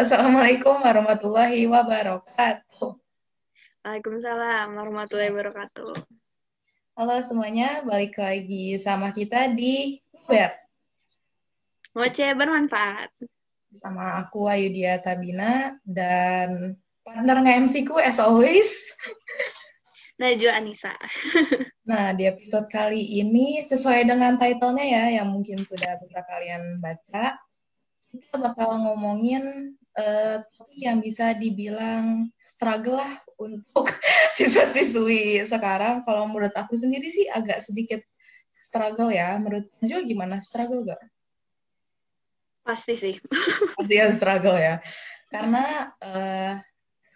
Assalamualaikum warahmatullahi wabarakatuh. Waalaikumsalam warahmatullahi wabarakatuh. Halo semuanya, balik lagi sama kita di Web. Ngoceh bermanfaat. Sama aku Ayudia Tabina dan partner nge-MC ku as always. Najwa Anissa. nah, di episode kali ini sesuai dengan title-nya ya yang mungkin sudah beberapa kalian baca, kita bakal ngomongin uh, topik yang bisa dibilang struggle lah untuk siswa-siswi sekarang. Kalau menurut aku sendiri sih agak sedikit struggle ya. Menurut juga gimana? Struggle gak? Pasti sih. Pasti ya struggle ya. Karena uh,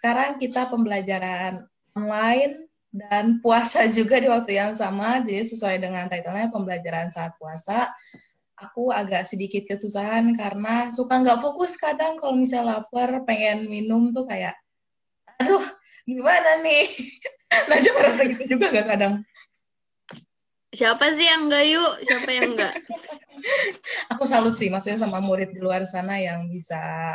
sekarang kita pembelajaran online dan puasa juga di waktu yang sama. Jadi sesuai dengan title-nya pembelajaran saat puasa aku agak sedikit kesusahan karena suka nggak fokus kadang kalau misalnya lapar pengen minum tuh kayak aduh gimana nih? Najwa merasa gitu juga gak kadang. Siapa sih yang enggak yuk? Siapa yang enggak aku salut sih maksudnya sama murid di luar sana yang bisa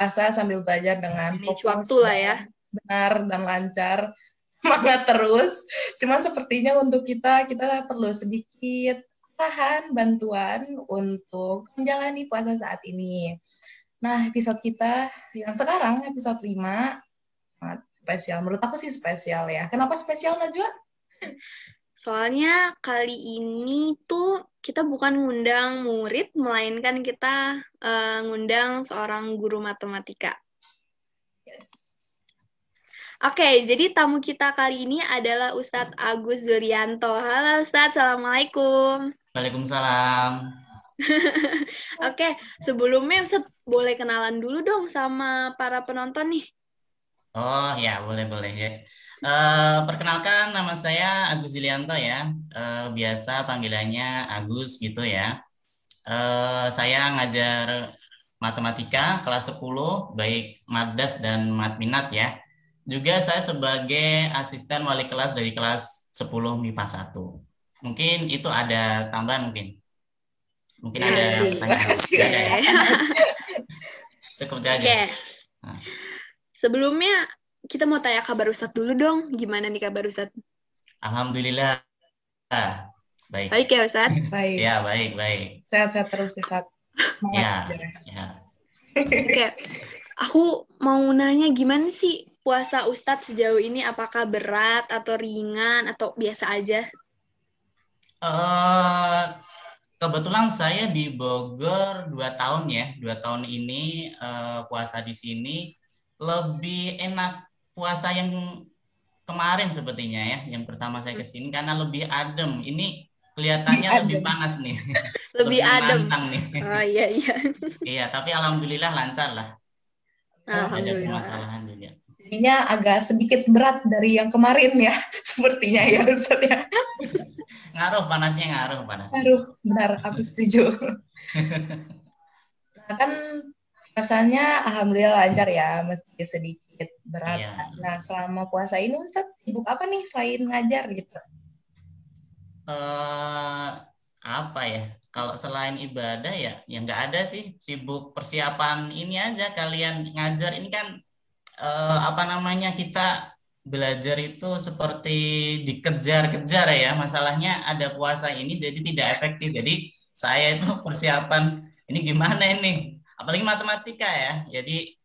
asa sambil belajar dengan fokus waktu lah ya. benar dan lancar semangat terus. Cuman sepertinya untuk kita kita perlu sedikit tahan bantuan untuk menjalani puasa saat ini. Nah, episode kita yang sekarang, episode 5, sangat spesial. Menurut aku sih spesial ya. Kenapa spesial, Najwa? Soalnya kali ini tuh kita bukan ngundang murid, melainkan kita uh, ngundang seorang guru matematika. Yes. Oke, okay, jadi tamu kita kali ini adalah Ustadz Agus Zurianto. Halo Ustadz, Assalamualaikum. Waalaikumsalam. Oke, sebelumnya Ustaz boleh kenalan dulu dong sama para penonton nih. Oh ya, boleh boleh ya. Uh, perkenalkan nama saya Agus Ilianto ya. Uh, biasa panggilannya Agus gitu ya. Uh, saya ngajar matematika kelas 10 baik Madas dan Matminat ya. Juga saya sebagai asisten wali kelas dari kelas 10 MIPA 1. Mungkin itu ada tambahan mungkin. Mungkin ada iya, pertanyaan. Ya. Cukup aja. Oke. Nah. Sebelumnya kita mau tanya kabar Ustadz dulu dong. Gimana nih kabar Ustadz? Alhamdulillah. Baik. Baik ya Ustadz? Baik. Ya, baik, baik. Sehat-sehat terus Ustadz. Ya, sehat. Oke. Aku mau nanya gimana sih puasa Ustadz sejauh ini? Apakah berat atau ringan atau biasa aja? Uh, kebetulan saya di Bogor dua tahun ya, dua tahun ini uh, puasa di sini lebih enak puasa yang kemarin sepertinya ya, yang pertama saya ke sini karena lebih adem. Ini kelihatannya lebih, lebih panas nih, lebih, lebih adem. nih. Oh iya iya. iya, tapi alhamdulillah lancar lah. Alhamdulillah. Ada permasalahan juga. Jadinya agak sedikit berat dari yang kemarin ya, sepertinya ya Ustaz ya. Ngaruh panasnya ngaruh panas ngaruh benar aku setuju. Nah kan rasanya alhamdulillah lancar ya meski sedikit berat. Iya. nah selama puasa ini Ustaz sibuk apa nih selain ngajar gitu? Uh, apa ya kalau selain ibadah ya ya nggak ada sih. Sibuk persiapan ini aja kalian ngajar ini kan uh, apa namanya kita belajar itu seperti dikejar-kejar ya. Masalahnya ada puasa ini jadi tidak efektif. Jadi saya itu persiapan ini gimana ini? Apalagi matematika ya. Jadi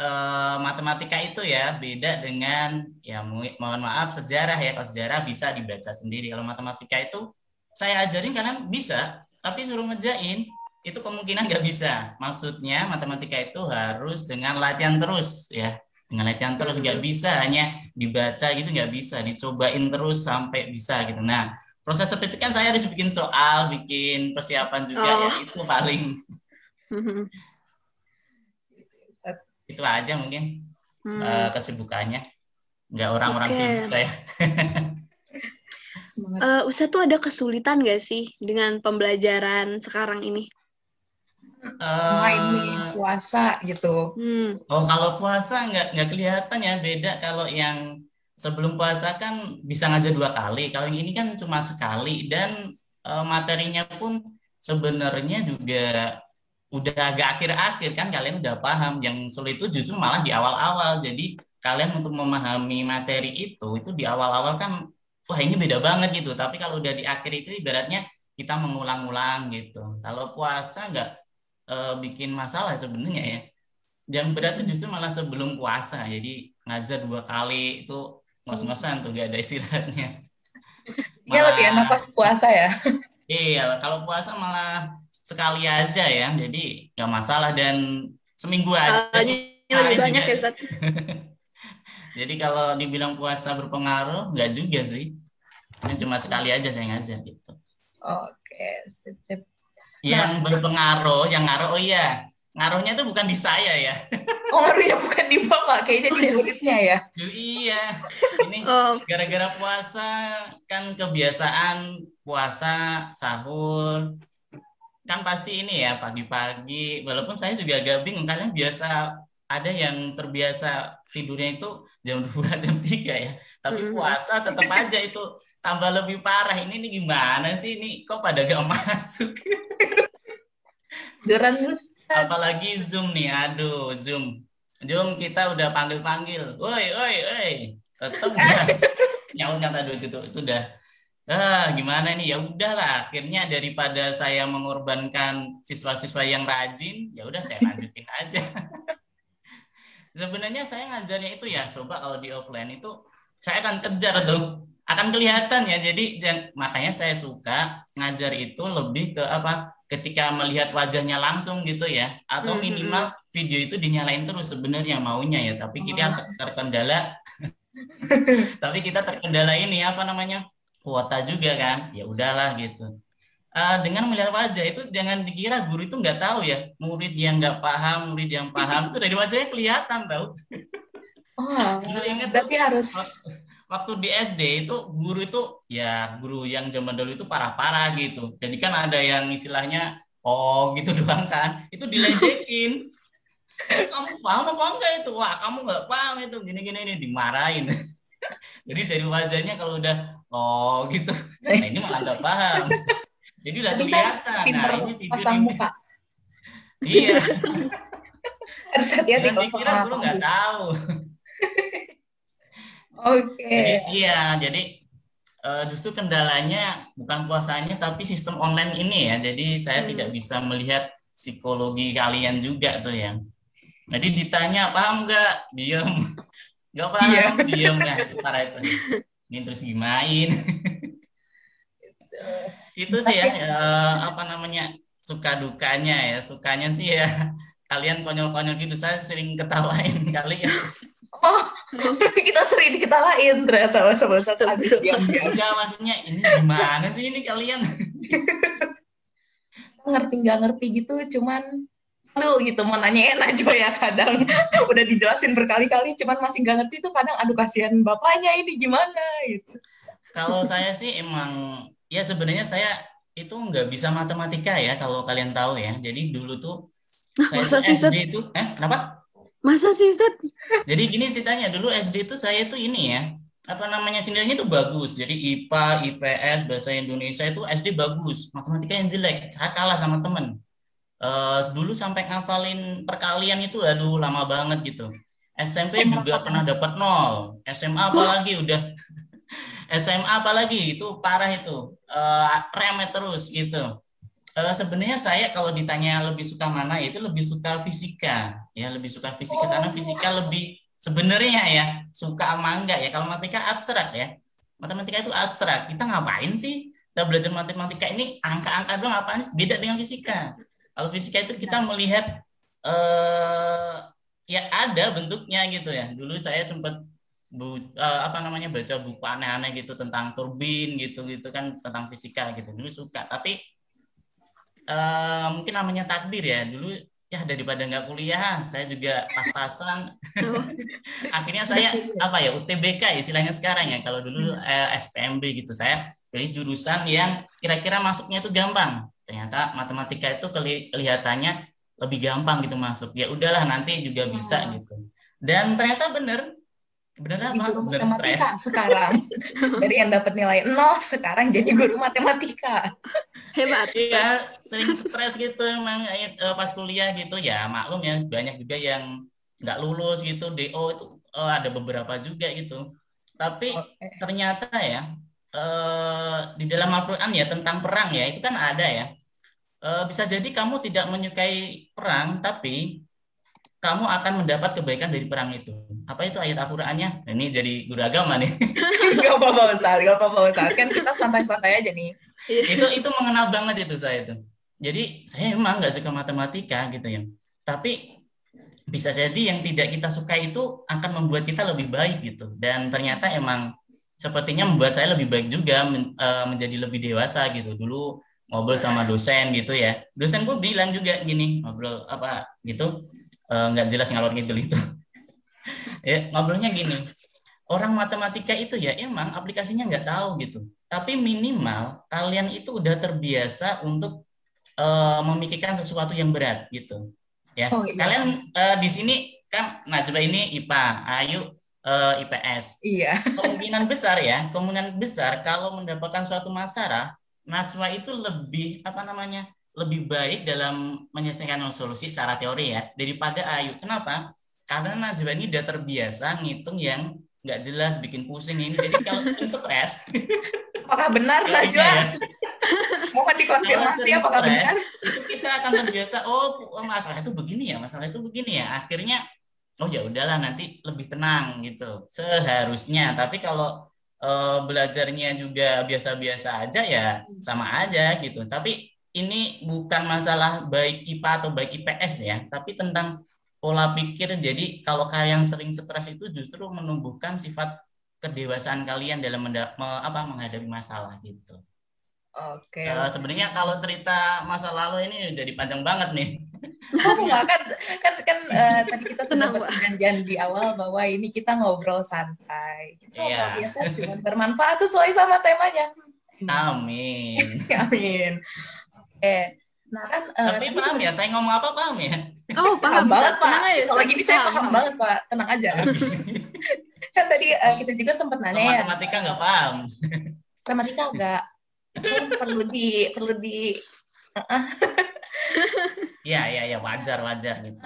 eh, matematika itu ya beda dengan ya mohon maaf sejarah ya. Kalau sejarah bisa dibaca sendiri. Kalau matematika itu saya ajarin karena bisa, tapi suruh ngejain itu kemungkinan nggak bisa. Maksudnya matematika itu harus dengan latihan terus ya dengan latihan terus nggak bisa hanya dibaca gitu nggak bisa dicobain terus sampai bisa gitu. Nah proses seperti itu kan saya harus bikin soal bikin persiapan juga oh. ya itu paling itu aja mungkin hmm. uh, kesibukannya. Nggak orang-orang okay. sibuk saya. Uh, Ustaz tuh ada kesulitan gak sih dengan pembelajaran sekarang ini uh, main nih puasa gitu. Hmm. Oh kalau puasa nggak nggak kelihatan ya beda kalau yang sebelum puasa kan bisa ngajar dua kali. Kalau yang ini kan cuma sekali dan uh, materinya pun sebenarnya juga udah agak akhir-akhir kan kalian udah paham yang sulit itu justru malah di awal-awal jadi kalian untuk memahami materi itu itu di awal-awal kan wah ini beda banget gitu tapi kalau udah di akhir itu ibaratnya kita mengulang-ulang gitu kalau puasa nggak e, bikin masalah sebenarnya ya. Yang berat itu justru malah sebelum puasa. Jadi ngajar dua kali itu ngos-ngosan tuh gak ada istirahatnya. Iya lebih enak pas puasa ya. Iya kalau puasa malah sekali aja ya. Jadi nggak masalah. Dan seminggu aja. Lebih banyak ya Ustaz. Jadi kalau dibilang puasa berpengaruh nggak juga sih. Cuma sekali aja saya ngajar gitu. Oke sip, sip. Yang nah, berpengaruh yang ngaruh oh iya. Ngaruhnya itu bukan di saya ya. Oh ngaruhnya bukan di bapak. Kayaknya di muridnya ya. Iya. Ini oh. gara-gara puasa kan kebiasaan puasa sahur. Kan pasti ini ya pagi-pagi. Walaupun saya juga agak bingung kalian biasa ada yang terbiasa tidurnya itu jam 2 jam 3 ya. Tapi hmm. puasa tetap aja itu tambah lebih parah ini nih gimana sih? Ini kok pada gak masuk? Geran apalagi zoom nih aduh zoom. Zoom kita udah panggil panggil woi woi woi. Tetap udah. Nyawa nyata itu itu udah. Ah gimana nih? Ya udahlah akhirnya daripada saya mengorbankan siswa-siswa yang rajin ya udah saya lanjutin aja. Sebenarnya saya ngajarnya itu ya coba kalau di offline itu saya akan kejar tuh akan kelihatan ya. Jadi dan makanya saya suka ngajar itu lebih ke apa ketika melihat wajahnya langsung gitu ya. Atau mm-hmm. minimal video itu dinyalain terus sebenarnya maunya ya. Tapi kita oh. terkendala tapi kita terkendala ini apa namanya kuota juga kan. Ya udahlah gitu. Uh, dengan melihat wajah itu jangan dikira guru itu nggak tahu ya. Murid yang nggak paham murid yang paham itu dari wajahnya kelihatan tahu oh berarti harus waktu di SD itu guru itu ya guru yang zaman dulu itu parah-parah gitu. Jadi kan ada yang istilahnya oh gitu doang kan. Itu diledekin. Kamu paham apa enggak itu? Wah kamu nggak paham itu. Gini-gini ini dimarahin. Jadi dari wajahnya kalau udah oh gitu. Nah ini malah nggak paham. Jadi udah kelihatan. Nah ini pasang muka. Iya. Harus hati-hati kalau kira dulu nggak tahu oke okay. iya jadi uh, justru kendalanya bukan puasanya tapi sistem online ini ya jadi saya hmm. tidak bisa melihat psikologi kalian juga tuh ya jadi ditanya paham nggak diem Gak apa iya. diem kan parah itu. Ini terus gimana? itu sih ya, ya apa namanya suka dukanya ya sukanya sih ya kalian konyol-konyol gitu saya sering ketawain kali ya oh kita sering diketawain ternyata masa-masa habis. diam enggak maksudnya ini gimana sih ini kalian? Ngerti nggak ngerti gitu cuman lu gitu mau nanya enak juga ya kadang. Udah dijelasin berkali-kali cuman masih nggak ngerti tuh kadang aduh kasihan bapaknya ini gimana gitu. Kalau saya sih emang ya sebenarnya saya itu nggak bisa matematika ya kalau kalian tahu ya. Jadi dulu tuh saya Masa sih, SD itu eh kenapa Masa sih Ustaz? Jadi gini ceritanya dulu SD itu saya itu ini ya apa namanya cenderungnya itu bagus. Jadi IPA IPS bahasa Indonesia itu SD bagus matematika yang jelek. Saya kalah sama temen. Uh, dulu sampai ngafalin perkalian itu aduh lama banget gitu. SMP oh, juga pernah dapat nol. SMA apalagi udah. SMA apalagi itu parah itu. Uh, remet terus gitu uh, sebenarnya saya kalau ditanya lebih suka mana itu lebih suka fisika ya lebih suka fisika oh. karena fisika lebih sebenarnya ya suka sama enggak ya kalau matematika abstrak ya matematika itu abstrak kita ngapain sih kita belajar matematika ini angka-angka doang ngapain sih beda dengan fisika kalau fisika itu kita melihat uh, ya ada bentuknya gitu ya. Dulu saya sempat bu, uh, apa namanya baca buku aneh-aneh gitu tentang turbin gitu gitu kan tentang fisika gitu. Dulu suka. Tapi uh, mungkin namanya takdir ya. Dulu ya daripada nggak kuliah, saya juga pas-pasan. Oh. Akhirnya saya apa ya UTBK istilahnya sekarang ya. Kalau dulu eh, SPMB gitu saya pilih jurusan yang kira-kira masuknya itu gampang ternyata matematika itu kelihatannya lebih gampang gitu masuk ya udahlah nanti juga bisa oh. gitu dan ternyata bener Bener apa? guru Bener matematika stres. sekarang. Dari yang dapat nilai nol sekarang jadi guru matematika. Hebat. Iya, sering stres gitu emang eh, pas kuliah gitu ya maklum ya banyak juga yang nggak lulus gitu DO itu eh, ada beberapa juga gitu. Tapi Oke. ternyata ya eh, di dalam Al-Quran ya tentang perang ya itu kan ada ya. Eh, bisa jadi kamu tidak menyukai perang tapi kamu akan mendapat kebaikan dari perang itu. Apa itu ayat Al-Qur'annya? Nah, Ini jadi guru agama nih. Gak apa-apa Ustaz, gak apa-apa Ustaz. Kan kita santai-santai aja nih. Itu itu mengenal banget itu saya itu. Jadi saya emang nggak suka matematika gitu ya. Tapi bisa jadi yang tidak kita suka itu akan membuat kita lebih baik gitu. Dan ternyata emang sepertinya membuat saya lebih baik juga men- eh, menjadi lebih dewasa gitu. Dulu ngobrol sama dosen gitu ya. Dosen gue bilang juga gini, ngobrol apa gitu eh, nggak jelas ngalor ngidul itu. ya, ngobrolnya gini. Orang matematika itu ya emang aplikasinya nggak tahu gitu. Tapi minimal kalian itu udah terbiasa untuk eh, memikirkan sesuatu yang berat gitu. Ya, Oh, iya. kalian eh, di sini kan Najwa ini IPA, Ayu eh, IPS. Iya. Kemungkinan besar ya, kemungkinan besar kalau mendapatkan suatu masalah, Najwa itu lebih apa namanya? lebih baik dalam menyelesaikan solusi secara teori ya daripada Ayu. Kenapa? Karena Najwa ini udah terbiasa ngitung yang nggak jelas, bikin pusing ini. Jadi kalau sering stres, Apakah benar Najwa? ya, Mohon dikonfirmasi apakah stres, benar? itu kita akan terbiasa. Oh, masalah itu begini ya, masalah itu begini ya. Akhirnya, oh ya udahlah nanti lebih tenang gitu. Seharusnya. Tapi kalau eh, belajarnya juga biasa-biasa aja ya sama aja gitu. Tapi ini bukan masalah baik IPA atau baik IPS ya, tapi tentang pola pikir. Jadi kalau kalian sering stres itu justru menumbuhkan sifat kedewasaan kalian dalam menda- me- apa menghadapi masalah gitu. Oke. Eh, sebenarnya kalau cerita masa lalu ini jadi panjang banget nih. Oh, enggak, kan kan kan eh, tadi kita sudah berjanjian di awal bahwa ini kita ngobrol santai. Kita ngobrol Iya. biasa cuma bermanfaat sesuai sama temanya. Amin. Amin. Oke. Nah kan eh, Tapi paham ya, saya ngomong apa paham ya? Oh, paham paham, banget. Pak. Tenang aja, Kalau gini saya paham banget Pak. Tenang aja. kan tadi eh, kita juga sempat nanya ya. matematika nggak paham. Matematika enggak. Mungkin perlu di perlu di Iya, iya, iya, wajar, wajar gitu.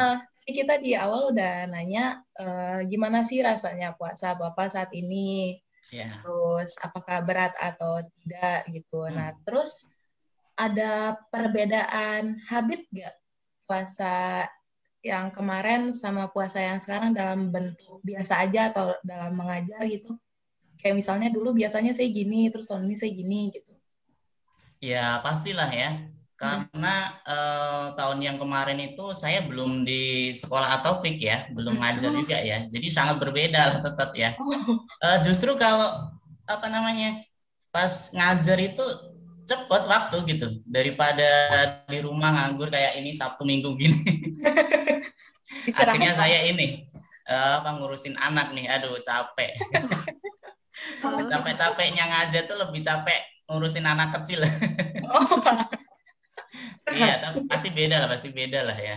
Jadi kita di awal udah nanya eh, gimana sih rasanya puasa Bapak saat ini, Ya. terus apakah berat atau tidak gitu. Hmm. Nah, terus ada perbedaan habit nggak puasa yang kemarin sama puasa yang sekarang dalam bentuk biasa aja atau dalam mengajar gitu? Kayak misalnya dulu biasanya saya gini, terus tahun ini saya gini gitu. Ya, pastilah ya. Karena eh, tahun yang kemarin itu saya belum di sekolah atau fik ya, belum ngajar Oh. juga ya. Jadi sangat berbeda lah tetap ya. Oh, Eh, justru kalau apa namanya pas ngajar itu cepet waktu gitu daripada di rumah nganggur kayak ini Sabtu Minggu gini. Akhirnya saya ini apa ngurusin anak nih, aduh capek. Oh. Capek-capeknya ngajar tuh lebih capek ngurusin anak kecil. Oh. Iya, tapi pasti beda lah, pasti beda lah ya.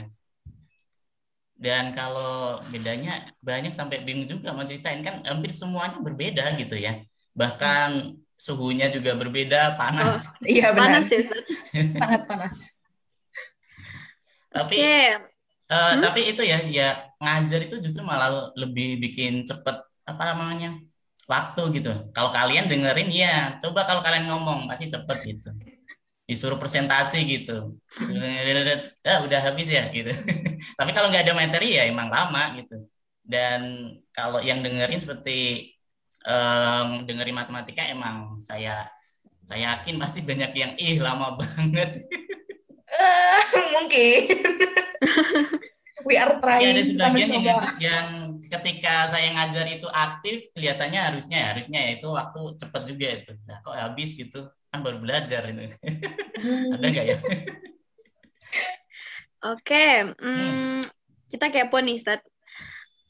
Dan kalau bedanya banyak sampai bingung juga mau ceritain kan hampir semuanya berbeda gitu ya. Bahkan suhunya juga berbeda, panas. Iya benar, Panas ya, sangat panas. Tapi Oke. eh, Hmm? tapi itu ya, ya ngajar itu justru malah lebih bikin cepet apa namanya waktu gitu. Kalau kalian dengerin ya, coba kalau kalian ngomong pasti cepet gitu. Disuruh presentasi gitu, ya, udah habis ya gitu. Tapi kalau nggak ada materi ya emang lama gitu. Dan kalau yang dengerin seperti em, dengerin matematika emang saya saya yakin pasti banyak yang ih lama banget. Eh, mungkin. We are Tapi ada trying kita sebagian yang, mencoba. yang ketika saya ngajar itu aktif, kelihatannya harusnya ya, harusnya ya itu waktu cepet juga itu. Nah, kok habis gitu? Kan baru belajar itu. Ada nggak ya? Oke, hmm, kita kepo nih, Ustadz.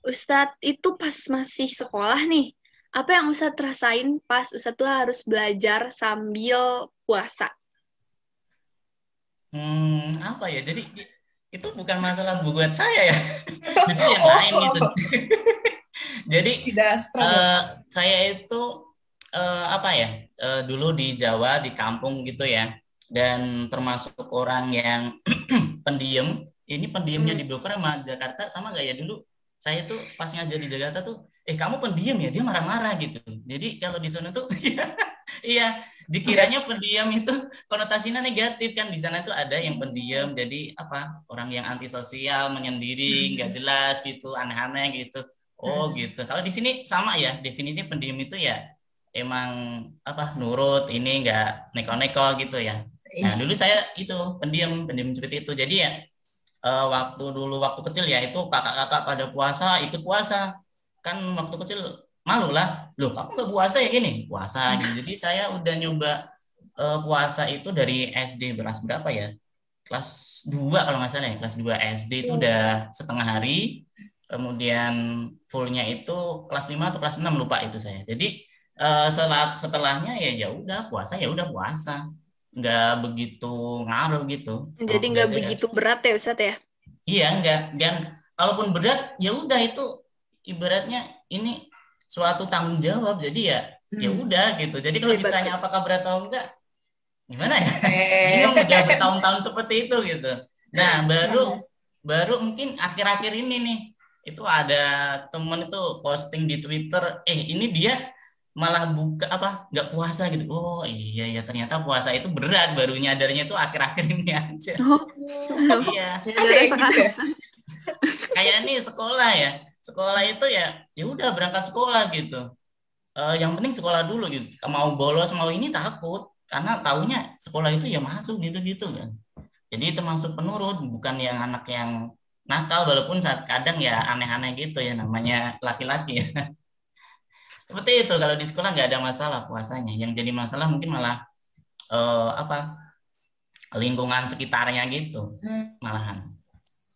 Ustadz itu pas masih sekolah nih, apa yang Ustadz rasain pas Ustadz tuh harus belajar sambil puasa? Hmm, apa ya? Jadi itu bukan masalah buat saya ya. Justru yang Oh. lain gitu. Jadi uh, saya itu uh, apa ya? Uh, dulu di Jawa di kampung gitu ya. Dan termasuk orang yang pendiam. Ini pendiamnya hmm. di Bogor sama Jakarta sama nggak ya dulu? Saya tuh pas ngajar di Jakarta tuh, eh kamu pendiam ya? Dia marah-marah gitu. Jadi kalau di sana tuh, iya dikiranya pendiam itu konotasinya negatif kan. Di sana tuh ada yang pendiam. Jadi apa? Orang yang antisosial menyendiri hmm. nggak jelas gitu aneh-aneh gitu. Oh hmm. gitu. Kalau di sini sama ya definisi pendiam itu ya emang apa? Nurut ini nggak neko-neko gitu ya. Nah dulu saya itu pendiam pendiam seperti itu. Jadi ya uh, waktu dulu waktu kecil ya itu kakak-kakak pada puasa ikut puasa kan waktu kecil malu lah. Loh kamu nggak puasa ya gini? Puasa gitu. Jadi saya udah nyoba uh, puasa itu dari SD beras berapa ya? Kelas 2 kalau nggak salah ya kelas 2 SD itu udah setengah hari. Kemudian fullnya itu kelas 5 atau kelas 6 lupa itu saya. Jadi uh, setelah setelahnya ya ya udah puasa ya udah puasa. Nggak begitu ngaruh gitu. Jadi nggak begitu berat ya Ustadz ya? Iya nggak. Dan kalaupun berat ya udah itu ibaratnya ini suatu tanggung jawab. Jadi ya, ya hmm. ya udah gitu. Jadi kalau ditanya apakah berat atau enggak gimana ya? Eh. ini udah bertahun-tahun seperti itu gitu. Nah baru baru mungkin akhir-akhir ini nih itu ada temen itu posting di Twitter eh ini dia malah buka apa nggak puasa gitu. Oh iya ya ternyata puasa itu berat baru nyadarnya tuh akhir-akhir ini aja. Oh. iya. Kayak ini sekolah ya sekolah itu ya ya udah berangkat sekolah gitu. Uh, yang penting sekolah dulu gitu. Mau bolos mau ini takut. Karena taunya sekolah itu ya masuk gitu gitu kan. Jadi termasuk penurut bukan yang anak yang nakal. Walaupun saat kadang ya aneh-aneh gitu ya namanya laki-laki. Ya seperti itu kalau di sekolah nggak ada masalah puasanya. Yang jadi masalah mungkin malah uh, apa lingkungan sekitarnya gitu hmm. malahan.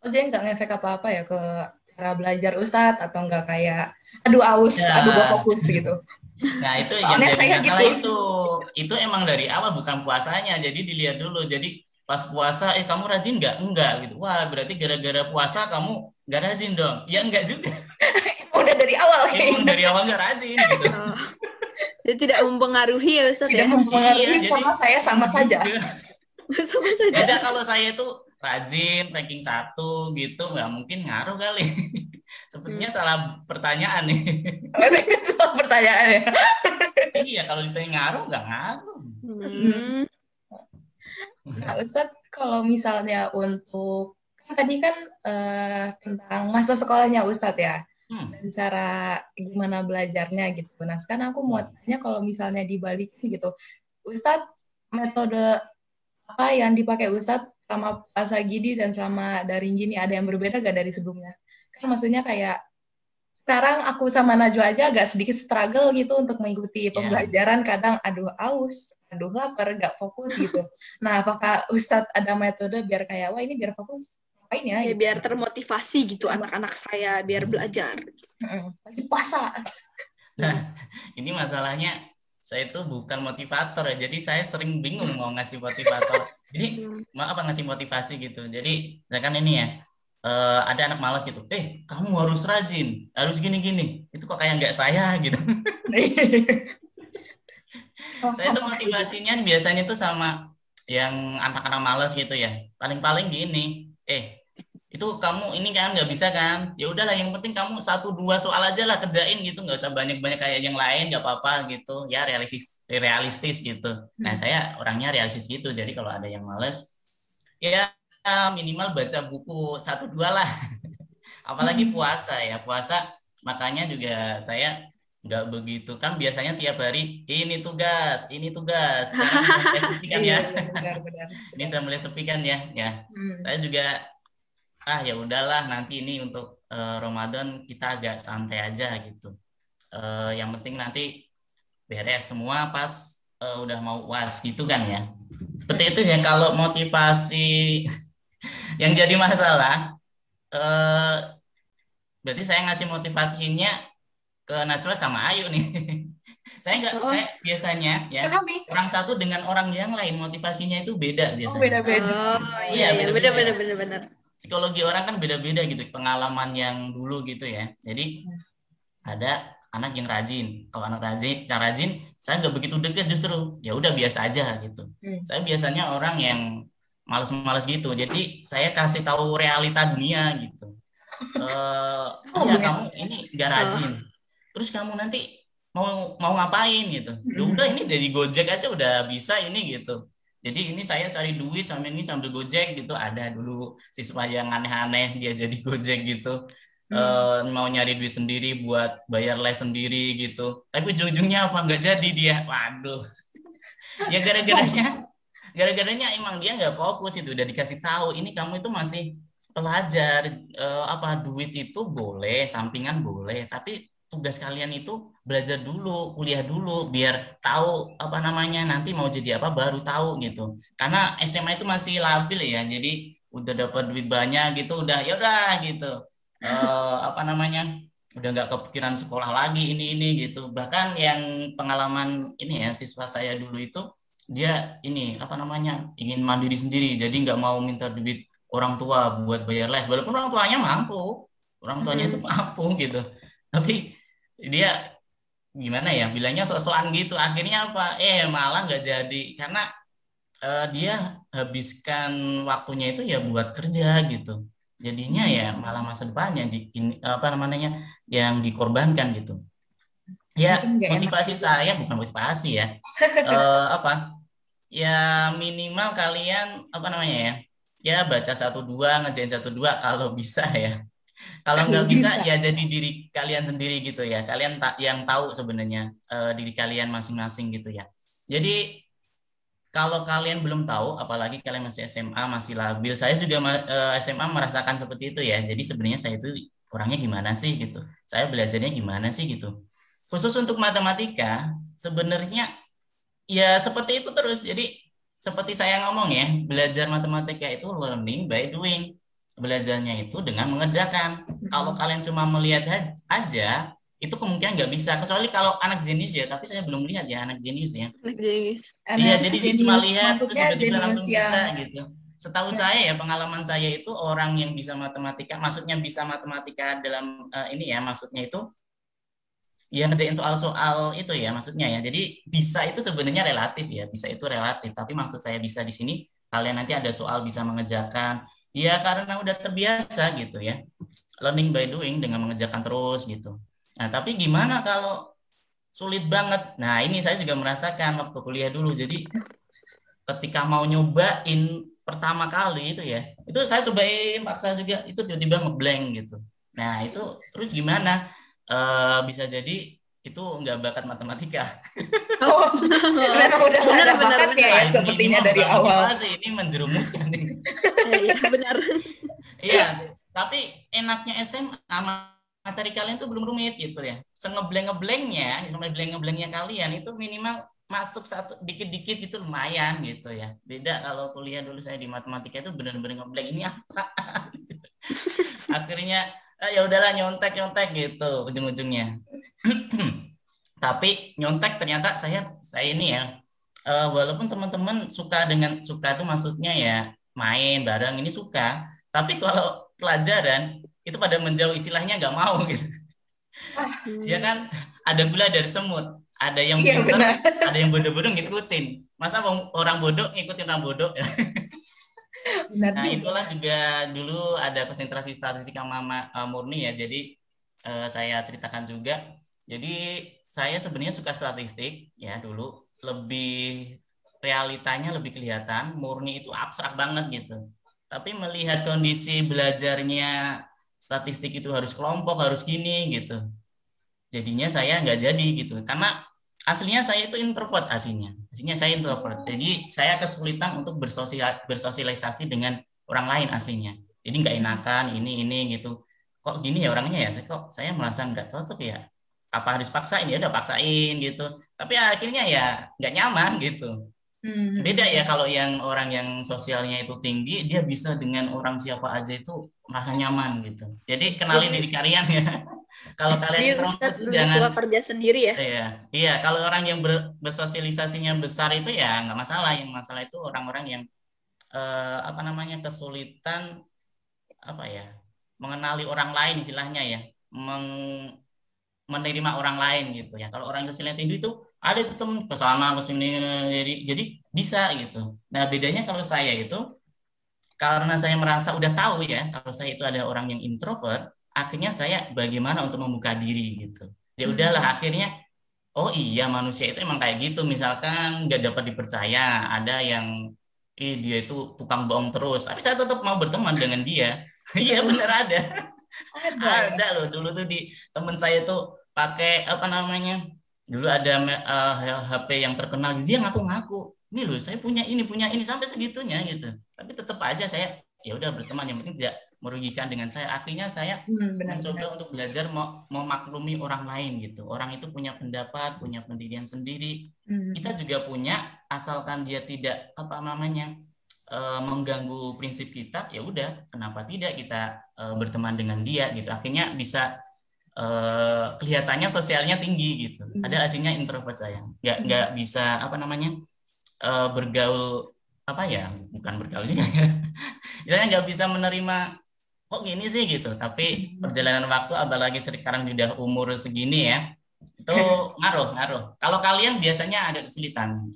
Oh jadi nggak ngefek apa-apa ya ke cara belajar Ustadz atau enggak kayak aduh aus, ya. aduh gak fokus gitu. Nah itu Soalnya yang jadi masalah gitu. itu. Itu emang dari awal bukan puasanya. Jadi dilihat dulu. Jadi pas puasa eh kamu rajin nggak? Enggak gitu. Wah berarti gara-gara puasa kamu nggak rajin dong. Ya enggak juga. Udah dari awal emang dari awal nggak rajin gitu. Oh. Jadi tidak mempengaruhi ya Ustaz tidak ya? mempengaruhi iya, karena saya sama saja. Sama saja. Beda kalau saya itu rajin ranking satu gitu nggak mungkin ngaruh kali sepertinya hmm. salah pertanyaan nih salah pertanyaan ya iya kalau ditanya ngaruh nggak ngaruh hmm. nah Ustadz kalau misalnya untuk kan tadi kan uh, tentang masa sekolahnya Ustadz ya hmm. dan cara gimana belajarnya gitu nah sekarang aku mau hmm. tanya kalau misalnya dibalikin gitu Ustadz metode apa yang dipakai Ustadz sama puasa gini dan sama daring gini ada yang berbeda gak dari sebelumnya? Kan maksudnya kayak sekarang aku sama Najwa aja agak sedikit struggle gitu untuk mengikuti iya. pembelajaran. Kadang aduh aus, aduh lapar, gak fokus gitu. Nah, apakah Ustadz ada metode biar kayak wah ini biar fokus? Ngapain ya? ya gitu. Biar termotivasi gitu anak-anak saya biar belajar. Lagi puasa. Nah, ini masalahnya saya itu bukan motivator ya jadi saya sering bingung mau ngasih motivator. Jadi hmm. mau apa ngasih motivasi gitu. Jadi misalkan ini ya uh, ada anak malas gitu eh kamu harus rajin harus gini gini itu kok kayak nggak saya gitu. Saya tuh motivasinya biasanya tuh sama yang anak-anak malas gitu ya. Paling-paling gini eh itu kamu ini kan nggak bisa kan? Ya udahlah yang penting kamu satu dua soal aja lah kerjain gitu. Nggak usah banyak banyak kayak yang lain nggak apa-apa gitu. Ya realistis realistis gitu. Nah hmm. saya orangnya realistis gitu. Jadi kalau ada yang males ya minimal baca buku satu dua lah. Apalagi hmm. puasa ya. Puasa makanya juga saya nggak begitu. Kan biasanya tiap hari ini tugas ini tugas. Kan ya. Ini saya mulai sepi kan ya ya. Hmm. saya juga ah ya udahlah nanti ini untuk uh, Ramadan kita agak santai aja gitu. Uh, yang penting nanti beres semua pas uh, udah mau uas gitu kan ya. Seperti itu ya kalau motivasi yang jadi masalah uh, berarti saya ngasih motivasinya ke Najwa sama Ayu nih. saya nggak oh. biasanya ya orang satu dengan orang yang lain motivasinya itu beda biasanya. Oh, beda-beda. Oh, iya, iya, beda-beda beda-beda psikologi orang kan beda-beda gitu pengalaman yang dulu gitu ya jadi ada anak yang rajin. Kalau anak rajin, yang rajin, saya nggak begitu dekat justru. Ya udah biasa aja gitu. Hmm. Saya biasanya orang yang males-males gitu. Jadi saya kasih tahu realita dunia gitu. uh, oh, ya kamu ini nggak rajin. Terus kamu nanti mau mau ngapain gitu. Ya udah ini dari Gojek aja udah bisa ini gitu. Jadi ini saya cari duit sambil ini sambil Gojek gitu. Ada dulu siswa yang aneh-aneh dia jadi Gojek gitu. Hmm. uh, mau nyari duit sendiri buat bayar les sendiri gitu. Tapi ujung-ujungnya apa? Nggak jadi dia. Waduh. Ya gara-garanya gara-garanya emang dia nggak fokus itu. Udah dikasih tahu ini kamu itu masih pelajar. Uh, apa duit itu boleh sampingan boleh tapi tugas kalian itu belajar dulu kuliah dulu biar tahu apa namanya nanti mau jadi apa baru tahu gitu. Karena SMA itu masih labil ya jadi udah dapat duit banyak gitu udah ya udah gitu. Uh, apa namanya udah nggak kepikiran sekolah lagi ini ini gitu. Bahkan yang pengalaman ini ya siswa saya dulu itu dia ini apa namanya ingin mandiri sendiri jadi nggak mau minta duit orang tua buat bayar les. Walaupun orang tuanya mampu orang tuanya itu mampu gitu. Tapi dia gimana ya bilangnya sok-sokan gitu. Akhirnya apa? Eh malah nggak jadi. Karena uh, dia habiskan waktunya itu ya buat kerja gitu. Jadinya ya malah masa depannya di apa namanya yang dikorbankan gitu. Ya motivasi saya bukan motivasi ya. Uh, apa? Ya minimal kalian apa namanya ya? Ya baca satu dua ngejain satu dua kalau bisa ya kalau nggak bisa, bisa ya jadi diri kalian sendiri gitu ya kalian tak yang tahu sebenarnya uh, diri kalian masing-masing gitu ya jadi kalau kalian belum tahu, apalagi kalian masih SMA, masih labil, saya juga uh, eh, SMA merasakan seperti itu ya. Jadi sebenarnya saya itu orangnya gimana sih gitu. Saya belajarnya gimana sih gitu. Khusus untuk matematika, sebenarnya ya seperti itu terus. Jadi seperti saya ngomong ya, belajar matematika itu learning by doing. Belajarnya itu dengan mengerjakan. Kalau kalian cuma melihat aja, itu kemungkinan nggak bisa kecuali kalau anak jenius ya tapi saya belum lihat ya anak jenius ya anak jenius iya jadi dia cuma lihat terus tiba-tiba langsung ya. bisa gitu setahu ya. saya ya pengalaman saya itu orang yang bisa matematika maksudnya bisa matematika dalam uh, ini ya maksudnya itu ya ngerjain soal-soal itu ya maksudnya ya jadi bisa itu sebenarnya relatif ya bisa itu relatif tapi maksud saya bisa di sini kalian nanti ada soal bisa mengerjakan ya karena udah terbiasa gitu ya learning by doing dengan mengerjakan terus gitu Nah, tapi gimana kalau sulit banget? Nah, ini saya juga merasakan waktu kuliah dulu. Jadi ketika mau nyobain pertama kali itu ya, itu saya cobain paksa juga itu tiba-tiba ngeblank gitu. Nah, itu terus gimana? E, bisa jadi itu nggak bakat matematika. Oh, memang udah benar, ada bakat ya, ya sepertinya ini dari awal. Ini menjerumuskan ini. Iya, benar. Iya, tapi enaknya SMA materi kalian tuh belum rumit gitu ya. Sengebleng ngeblengnya, ngebleng ngeblengnya kalian itu minimal masuk satu dikit-dikit itu lumayan gitu ya. Beda kalau kuliah dulu saya di matematika itu benar-benar ngebleng ini apa. Akhirnya ah, ya udahlah nyontek nyontek gitu ujung-ujungnya. Tapi nyontek ternyata saya saya ini ya uh, walaupun teman-teman suka dengan suka itu maksudnya ya main bareng ini suka, tapi kalau pelajaran itu pada menjauh istilahnya nggak mau gitu. Ah. ya kan? Ada gula dari semut ada yang iya, pintar ada yang bodoh-bodoh ngikutin. Masa orang bodoh ngikutin orang bodoh benar nah itulah juga dulu ada konsentrasi statistik sama uh, murni ya. Jadi uh, saya ceritakan juga jadi saya sebenarnya suka statistik ya dulu. Lebih realitanya lebih kelihatan murni itu abstrak banget gitu. Tapi melihat kondisi belajarnya statistik itu harus kelompok harus gini gitu. Jadinya saya nggak jadi gitu. Karena aslinya saya itu introvert aslinya. Aslinya saya introvert. Jadi saya kesulitan untuk bersosial bersosialisasi dengan orang lain aslinya. Jadi nggak enakan ini ini gitu. Kok gini ya orangnya ya? Kok saya merasa nggak cocok ya apa harus paksain ya udah paksain gitu tapi akhirnya ya nggak nyaman gitu Hmm. Beda ya kalau yang orang yang sosialnya itu tinggi, dia bisa dengan orang siapa aja itu merasa nyaman gitu. Jadi kenali Jadi, diri kalian ya. kalau kalian perempuan itu jangan kerja sendiri ya. Iya, iya. Kalau orang yang ber, bersosialisasinya besar itu ya nggak masalah. Yang masalah itu orang-orang yang eh, apa namanya kesulitan apa ya mengenali orang lain istilahnya ya, meng, menerima orang lain gitu ya. Kalau orang yang tinggi itu ada itu temen ke sana ke sini jadi jadi bisa gitu. Nah bedanya kalau saya itu karena saya merasa udah tahu ya kalau saya itu ada orang yang introvert, akhirnya saya bagaimana untuk membuka diri gitu. Ya hmm. udahlah hmm. akhirnya oh iya manusia itu emang kayak gitu misalkan nggak dapat dipercaya ada yang eh dia itu tukang bohong terus tapi saya tetap mau berteman dengan dia iya bener ada ada, ada loh dulu tuh di temen saya tuh pakai apa namanya dulu ada uh, eh, HP yang terkenal dia ngaku-ngaku ini loh saya punya ini punya ini sampai segitunya gitu. Tapi tetap aja saya ya udah berteman yang penting tidak merugikan dengan saya. Akhirnya saya hmm, benar, mencoba benar. untuk belajar mau memaklumi orang lain gitu. Orang itu punya pendapat punya pendirian sendiri. Hmm. kita juga punya asalkan dia tidak apa namanya uh, mengganggu prinsip kita ya udah kenapa tidak kita uh, berteman dengan dia gitu. Akhirnya bisa uh, kelihatannya sosialnya tinggi gitu hmm. ada aslinya introvert saya nggak hmm. nggak bisa apa namanya uh, bergaul apa ya bukan bergaul juga ya misalnya nggak bisa menerima kok gini sih gitu tapi hmm. perjalanan waktu apalagi sekarang sudah umur segini ya itu ngaruh ngaruh kalau kalian biasanya agak kesulitan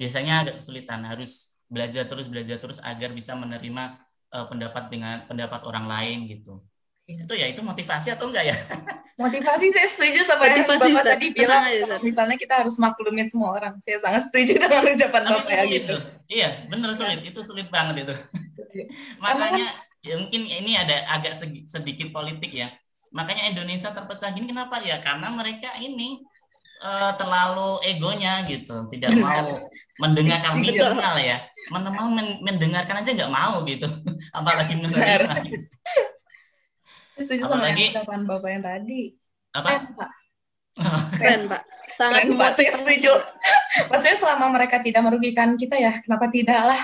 biasanya agak kesulitan harus belajar terus belajar terus agar bisa menerima uh, pendapat dengan pendapat orang lain gitu. Itu ya itu motivasi atau enggak ya? Motivasi saya setuju sama motivasi, yang bapak tadi bilang. Aja, misalnya kita harus maklumin semua orang. Saya sangat setuju dengan ucapan Tapi bapak ya gitu. iya benar sulit. Itu sulit banget itu. Makanya ya mungkin ini ada agak sedikit politik ya. Makanya Indonesia terpecah gini kenapa? Ya karena mereka ini uh, terlalu egonya gitu. Tidak mau mendengarkan minimal ya. Minimal mendengarkan aja nggak mau gitu. Apalagi menerima Setuju sama yang ucapan Bapak yang tadi. Apa? Keren, Pak. Keren, Pak. Sangat Keren, Pak. Saya setuju. Maksudnya selama mereka tidak merugikan kita ya, kenapa tidak lah?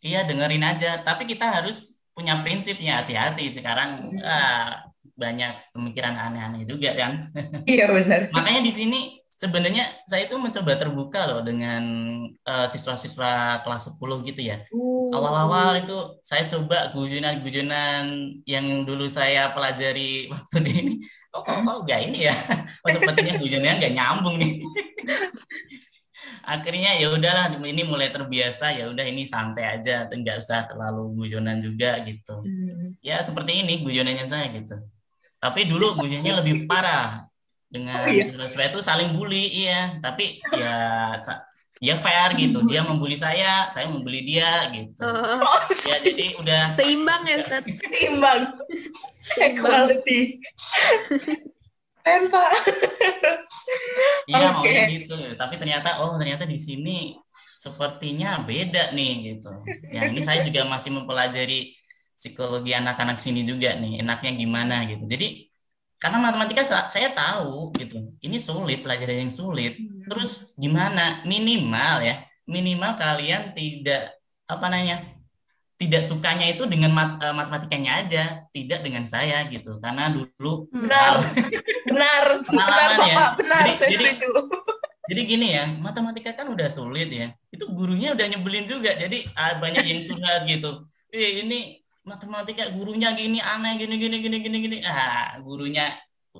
Iya, dengerin aja. Tapi kita harus punya prinsipnya. Hati-hati. Sekarang hmm. ah, banyak pemikiran aneh-aneh juga kan. Iya, benar. Makanya di sini sebenarnya saya itu mencoba terbuka loh dengan uh, siswa-siswa kelas 10 gitu ya. Uh. Awal-awal itu saya coba guyonan-guyonan yang dulu saya pelajari waktu di ini. Oh, kok, kok enggak ini ya? Oh, sepertinya guyonannya enggak nyambung nih. Akhirnya ya udahlah ini mulai terbiasa ya udah ini santai aja, enggak usah terlalu guyonan juga gitu. Hmm. Ya seperti ini guyonannya saya gitu. Tapi dulu guyonannya lebih parah dengan oh, iya? itu saling bully iya. Tapi ya ya fair gitu. Dia membuli saya saya membuli dia gitu. Oh. ya jadi udah seimbang ya Seth seimbang. Equality. Pak. Iya okay. maunya gitu. Tapi ternyata oh ternyata di sini sepertinya beda nih gitu. Ya ini saya juga masih mempelajari psikologi anak-anak sini juga nih enaknya gimana gitu. Jadi karena matematika saya tahu gitu ini sulit pelajaran yang sulit. Hmm. terus gimana? Minimal ya minimal kalian tidak apa namanya tidak sukanya itu dengan mat, uh, matematikanya aja tidak dengan saya gitu. Karena dulu benar. benar. Benar ya. Benar jadi, saya jadi, setuju. jadi gini ya matematika kan udah sulit ya. Itu gurunya udah nyebelin juga jadi uh, banyak yang curhat gitu. Eh, ini matematika gurunya gini aneh gini gini gini gini gini. Ah gurunya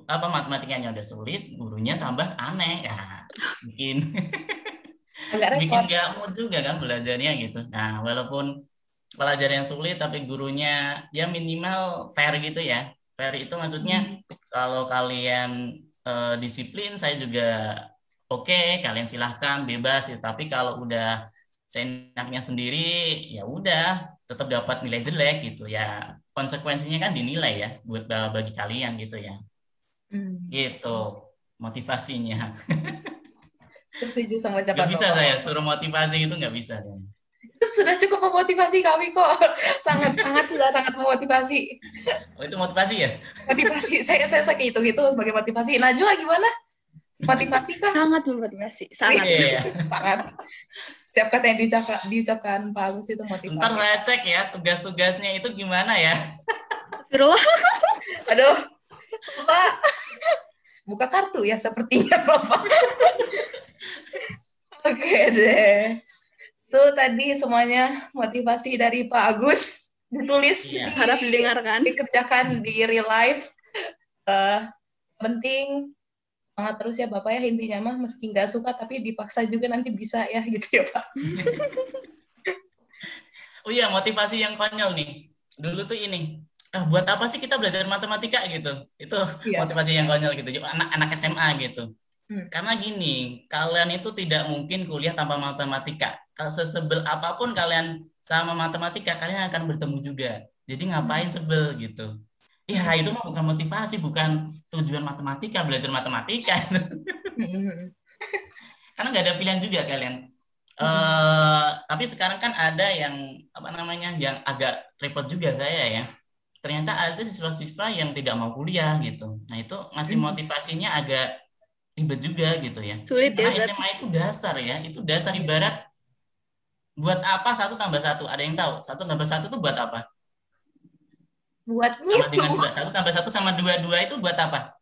apa matematikanya udah sulit gurunya tambah aneh. Ya bikin bikin gak mood juga kan belajarnya gitu. Nah walaupun pelajaran yang sulit tapi gurunya ya minimal fair gitu ya. Fair itu maksudnya hmm. kalau kalian uh, disiplin saya juga oke okay, kalian silahkan bebas ya tapi kalau udah seenaknya sendiri ya udah tetap dapat nilai jelek gitu ya. Konsekuensinya kan dinilai ya buat bagi kalian gitu ya. Hmm. gitu motivasinya. Setuju sama ucapan Gak bisa Bapak. saya suruh motivasi itu nggak bisa ya. sudah cukup memotivasi kami kok. Sangat sangat sudah sangat memotivasi. Oh itu motivasi ya? Motivasi. Saya saya sakit itu gitu sebagai motivasi. Najwa gimana? Motivasi kan sangat memotivasi sangat. Yeah. sangat setiap kata yang diucapkan, diucapkan Pak Agus itu motivasi. Ntar saya cek ya tugas-tugasnya itu gimana ya? Aduh. Pak. Buka kartu ya sepertinya Bapak oke deh. Itu tadi semuanya motivasi dari Pak Agus ditulis yeah. harap didengarkan. dikerjakan di real life. Uh, penting semangat terus ya Bapak ya intinya mah meski nggak suka tapi dipaksa juga nanti bisa ya gitu ya Pak. oh iya motivasi yang konyol nih. Dulu tuh ini, ah buat apa sih kita belajar matematika gitu? Itu iya. motivasi yang konyol gitu. Anak-anak SMA gitu. Hmm. Karena gini, kalian itu tidak mungkin kuliah tanpa matematika. Kalau sesebel apa pun kalian sama matematika, kalian akan bertemu juga. Jadi ngapain hmm. sebel gitu? Ya itu mah bukan motivasi, bukan tujuan matematika, belajar matematika. Karena nggak ada pilihan juga kalian. Uh, tapi sekarang kan ada yang apa namanya yang agak repot juga saya ya. Ternyata ada siswa-siswa yang tidak mau kuliah gitu. Nah itu masih mm-hmm. motivasinya agak ribet juga gitu ya. Sulit ya. Karena SMA itu dasar ya. Itu dasar ibarat buat apa satu tambah satu? Ada yang tahu? Satu tambah satu itu buat apa? Buat sama dengan dua satu tambah satu sama dua dua itu buat apa?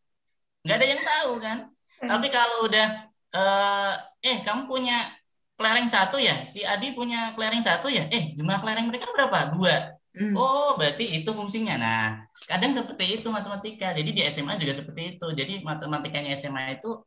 Nggak ada yang tahu kan? Hmm. tapi kalau udah uh, eh kamu punya kelereng satu ya? Si Adi punya kelereng satu ya? Eh jumlah kelereng mereka berapa? Dua. Hmm. oh berarti itu fungsinya. Nah kadang seperti itu matematika. Jadi di SMA juga seperti itu. Jadi matematikanya SMA itu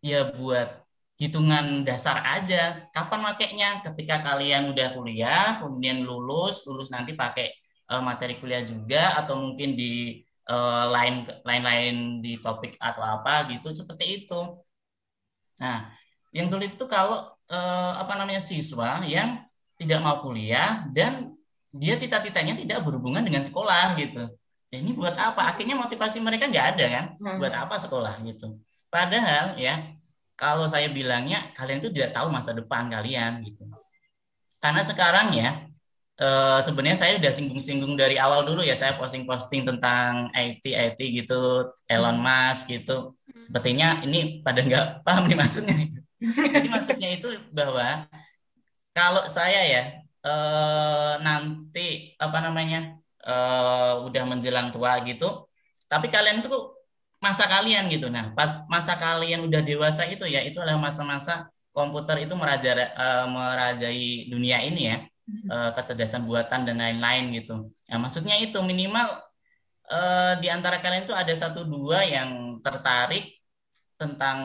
ya buat hitungan dasar aja. Kapan makainya? Ketika kalian udah kuliah kemudian lulus lulus nanti pakai uh, materi kuliah juga atau mungkin di uh, lain lain-lain di topik atau apa gitu seperti itu. Nah, yang sulit itu kalau uh, apa namanya siswa yang tidak mau kuliah dan dia cita-citanya tidak berhubungan dengan sekolah gitu. Ya, ini buat apa? Akhirnya motivasi mereka nggak ada kan? Hmm. Buat apa sekolah gitu? Padahal ya kalau saya bilangnya kalian itu tidak tahu masa depan kalian gitu. Karena sekarang ya uh, sebenarnya saya udah singgung-singgung dari awal dulu ya saya posting-posting tentang IT IT gitu Elon hmm. Musk gitu hmm. sepertinya ini pada nggak paham nih maksudnya jadi maksudnya itu bahwa kalau saya ya uh, nanti apa namanya uh, udah menjelang tua gitu tapi kalian itu masa kalian gitu nah pas masa kalian udah dewasa itu ya itu adalah masa-masa komputer itu meraja, uh, merajai dunia ini ya uh, kecerdasan buatan dan lain-lain gitu. Nah, maksudnya itu minimal uh, di antara kalian itu ada satu dua yang tertarik tentang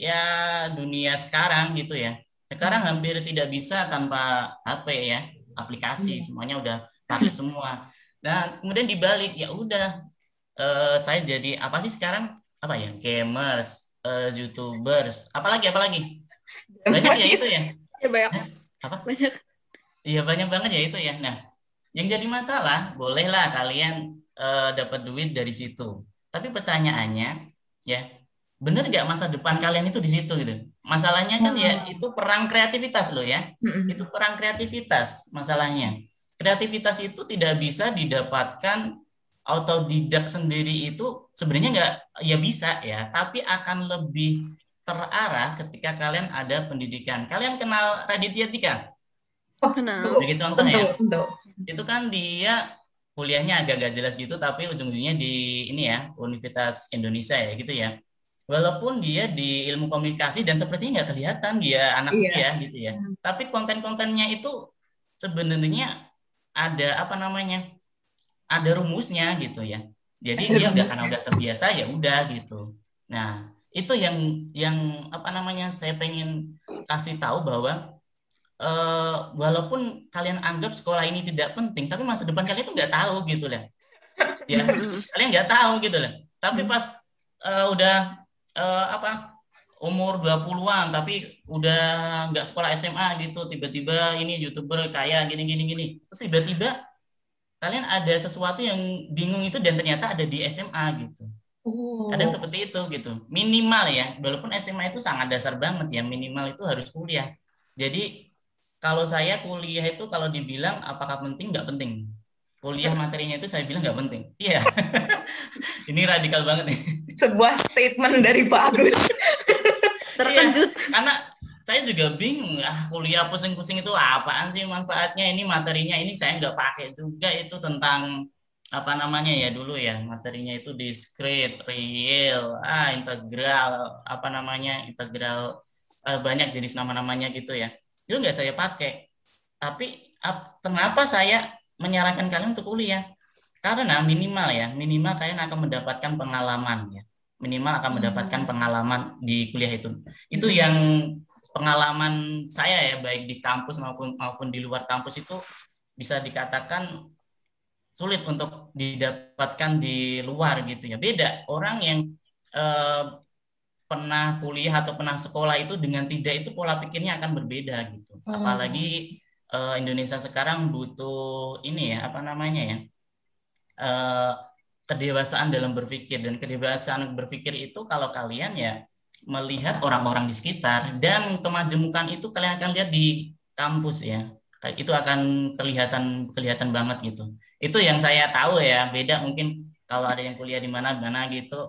ya dunia sekarang gitu ya. Sekarang hmm. hampir tidak bisa tanpa HP ya, aplikasi hmm. semuanya udah pakai semua. Dan kemudian dibalik ya udah uh, saya jadi apa sih sekarang apa ya gamers, uh, youtubers, apalagi apalagi banyak ya itu ya. Ya banyak. Apa? Banyak Iya banyak banget ya itu ya. Nah, yang jadi masalah bolehlah kalian uh, dapat duit dari situ. Tapi pertanyaannya ya, benar nggak masa depan kalian itu di situ gitu? Masalahnya kan ya hmm. itu perang kreativitas loh ya. Hmm. Itu perang kreativitas masalahnya. Kreativitas itu tidak bisa didapatkan autodidak sendiri itu sebenarnya nggak ya bisa ya, tapi akan lebih terarah ketika kalian ada pendidikan. Kalian kenal Raditya Dika? Oh, kenal. Sebagai contoh ya. Itu kan dia kuliahnya agak gak jelas gitu tapi ujung-ujungnya di ini ya Universitas Indonesia ya gitu ya. Walaupun dia di ilmu komunikasi dan sepertinya nggak kelihatan dia anak iya. dia gitu ya. Hmm. Tapi konten-kontennya itu sebenarnya ada apa namanya? Ada rumusnya gitu ya. Jadi dia udah karena udah terbiasa ya udah gitu. Nah, itu yang yang apa namanya saya pengen kasih tahu bahwa uh, walaupun kalian anggap sekolah ini tidak penting, tapi masa depan kalian itu nggak tahu gitu lah. Ya, kalian nggak tahu gitu lah. Tapi hmm. pas uh, udah uh, apa umur 20-an tapi udah nggak sekolah SMA gitu, tiba-tiba ini YouTuber kaya gini gini gini. Terus tiba-tiba kalian ada sesuatu yang bingung itu dan ternyata ada di SMA gitu. Oh. Kadang seperti itu gitu. Minimal ya, walaupun SMA itu sangat dasar banget ya, minimal itu harus kuliah. Jadi kalau saya kuliah itu kalau dibilang apakah penting nggak penting. Kuliah materinya itu saya bilang nggak penting. Iya. Ini radikal banget nih. Sebuah statement dari Pak Agus. Terkejut. Iya, karena saya juga bingung ah kuliah pusing-pusing itu apaan sih manfaatnya? Ini materinya ini saya nggak pakai juga. Itu tentang apa namanya ya dulu ya materinya itu discrete real ah integral apa namanya integral ah, banyak jenis nama-namanya gitu ya itu nggak saya pakai tapi ap, kenapa saya menyarankan kalian untuk kuliah karena minimal ya minimal kalian akan mendapatkan pengalaman ya minimal akan mendapatkan hmm. pengalaman di kuliah itu. Itu hmm. yang pengalaman saya ya baik di kampus maupun maupun di luar kampus itu bisa dikatakan sulit untuk didapatkan di luar gitu ya. Beda orang yang eh, pernah kuliah atau pernah sekolah itu dengan tidak itu pola pikirnya akan berbeda gitu. Hmm. Apalagi eh, Indonesia sekarang butuh ini ya apa namanya ya eh, kedewasaan dalam berpikir dan kedewasaan berpikir itu kalau kalian ya melihat orang-orang di sekitar dan kemajemukan itu kalian akan lihat di kampus ya itu akan kelihatan kelihatan banget gitu itu yang saya tahu ya beda mungkin kalau ada yang kuliah di mana mana gitu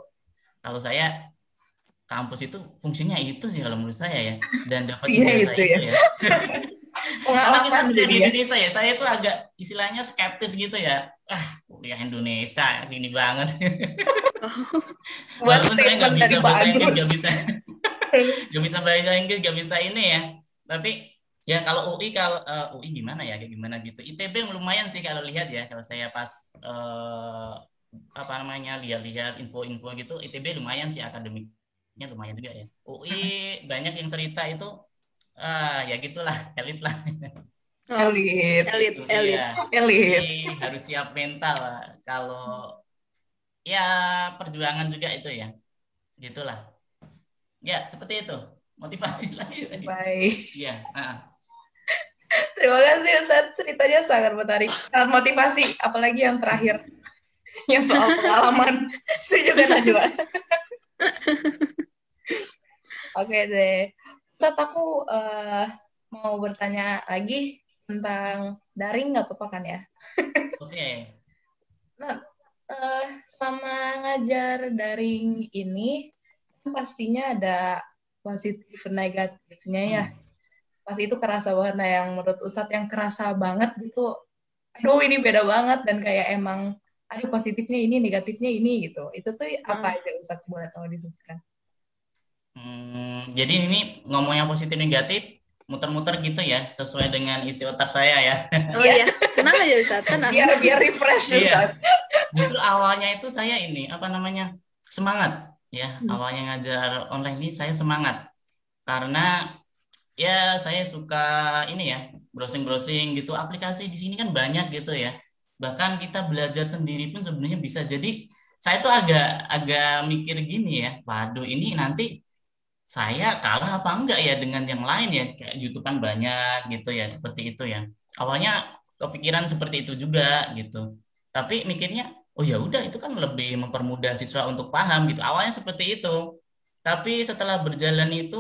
kalau saya kampus itu fungsinya itu sih kalau menurut saya ya dan dapat iya, itu, ya, ya. Karena kita di Indonesia ya, saya itu agak istilahnya skeptis gitu ya. Ah, kuliah Indonesia gini banget. Walaupun saya nggak bisa bahasa Inggris, nggak bisa, nggak bisa bahasa Inggris, nggak bisa ini ya. Tapi ya kalau UI kalau uh, eh, UI gimana ya, kayak gimana gitu. ITB lumayan sih kalau lihat ya. Kalau saya pas uh, apa namanya lihat-lihat info-info gitu, ITB lumayan sih akademiknya lumayan juga ya. UI banyak yang cerita itu ah ya gitulah elit lah. Oh, elit. Elit elit. Ya. elit harus siap mental lah. kalau ya perjuangan juga itu ya. Gitulah. Ya seperti itu. Motivasi lagi baik. Ya nah. terima kasih Ustaz ceritanya sangat menarik. Motivasi apalagi yang terakhir. Yang soal pengalaman. Setuju kan Najwa oke deh Ustadz aku uh, mau bertanya lagi tentang daring nggak apa-apa kan ya? Oke. Okay. nah, uh, selama ngajar daring ini kan pastinya ada positif negatifnya ya. Hmm. Pasti itu kerasa banget nah yang menurut Ustadz yang kerasa banget gitu. Aduh ini beda banget dan kayak emang ada positifnya ini, negatifnya ini gitu. Itu tuh apa hmm. aja Ustadz boleh tahu disebutkan? Hmm, jadi ini ngomongnya positif negatif muter-muter gitu ya sesuai dengan isi otak saya ya. Oh iya, tenang aja Ustaz, tenang. Biar biar refresh Ustaz. Iya. Justru awalnya itu saya ini apa namanya? semangat ya. Hmm. Awalnya ngajar online ini saya semangat. Karena ya saya suka ini ya, browsing-browsing gitu. Aplikasi di sini kan banyak gitu ya. Bahkan kita belajar sendiri pun sebenarnya bisa. Jadi saya tuh agak agak mikir gini ya, waduh ini nanti saya kalah apa enggak ya dengan yang lain ya? Kayak YouTube kan banyak gitu ya seperti itu ya. Awalnya kepikiran seperti itu juga gitu. Tapi mikirnya oh ya udah itu kan lebih mempermudah siswa untuk paham gitu. Awalnya seperti itu. Tapi setelah berjalan itu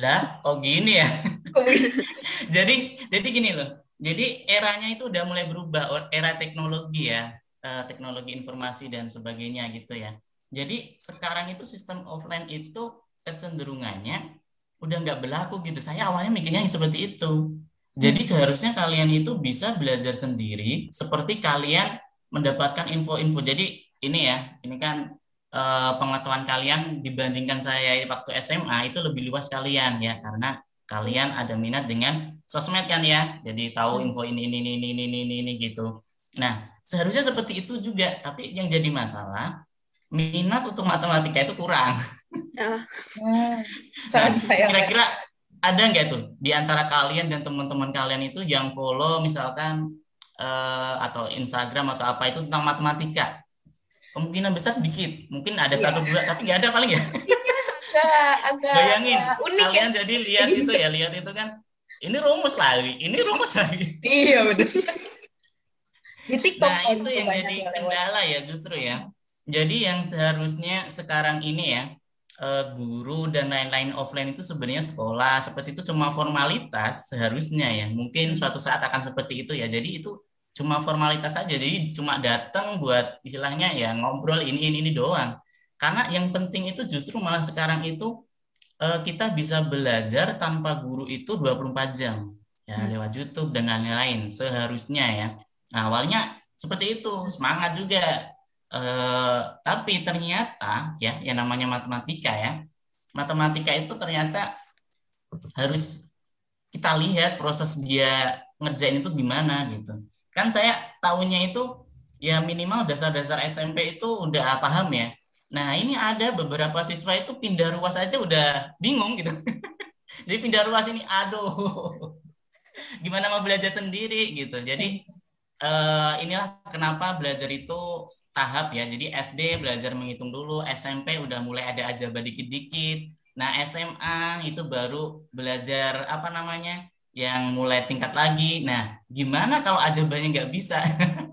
lah kok gini ya? Jadi jadi gini loh jadi eranya itu udah mulai berubah era teknologi ya eh, teknologi informasi dan sebagainya gitu ya jadi sekarang itu sistem offline itu kecenderungannya udah nggak berlaku gitu. Saya awalnya mikirnya seperti itu. Jadi hmm. seharusnya kalian itu bisa belajar sendiri seperti kalian mendapatkan info-info. Jadi ini ya, ini kan eh, pengetahuan kalian dibandingkan saya waktu SMA itu lebih luas kalian ya karena kalian ada minat dengan sosmed kan ya. Jadi tahu info ini ini ini ini ini ini, ini gitu. Nah, seharusnya seperti itu juga, tapi yang jadi masalah minat untuk matematika itu kurang. Oh. sayang. Kira-kira ada nggak tuh di antara kalian dan teman-teman kalian itu yang follow misalkan uh, atau Instagram atau apa itu tentang matematika? Kemungkinan besar sedikit, mungkin ada yeah. satu dua, tapi nggak ada paling ya. agak, agak Bayangin, agak unik ya. kalian ya. jadi lihat itu ya, lihat itu kan. Ini rumus lagi, ini rumus lagi. Iya benar. Di TikTok nah, itu yang jadi kendala ya justru ya. Jadi yang seharusnya sekarang ini ya uh, guru dan lain-lain offline itu sebenarnya sekolah seperti itu cuma formalitas seharusnya ya mungkin suatu saat akan seperti itu ya jadi itu cuma formalitas saja jadi cuma datang buat istilahnya ya ngobrol ini ini ini doang karena yang penting itu justru malah sekarang itu uh, kita bisa belajar tanpa guru itu 24 jam ya hmm. lewat YouTube dan lain-lain seharusnya ya. Nah, awalnya seperti itu semangat juga. Eh, tapi ternyata ya yang namanya matematika ya matematika itu ternyata harus kita lihat proses dia ngerjain itu gimana gitu. Kan saya tahunya itu ya minimal dasar-dasar SMP itu udah paham ya Nah, ini ada beberapa siswa itu pindah ruas aja udah bingung gitu. Jadi pindah ruas ini, aduh, gimana mau belajar sendiri gitu. Jadi uh, inilah kenapa belajar itu tahap ya. Jadi SD belajar menghitung dulu, SMP udah mulai ada aja dikit-dikit. Nah, SMA itu baru belajar apa namanya? yang mulai tingkat lagi. Nah, gimana kalau ajabannya nggak bisa?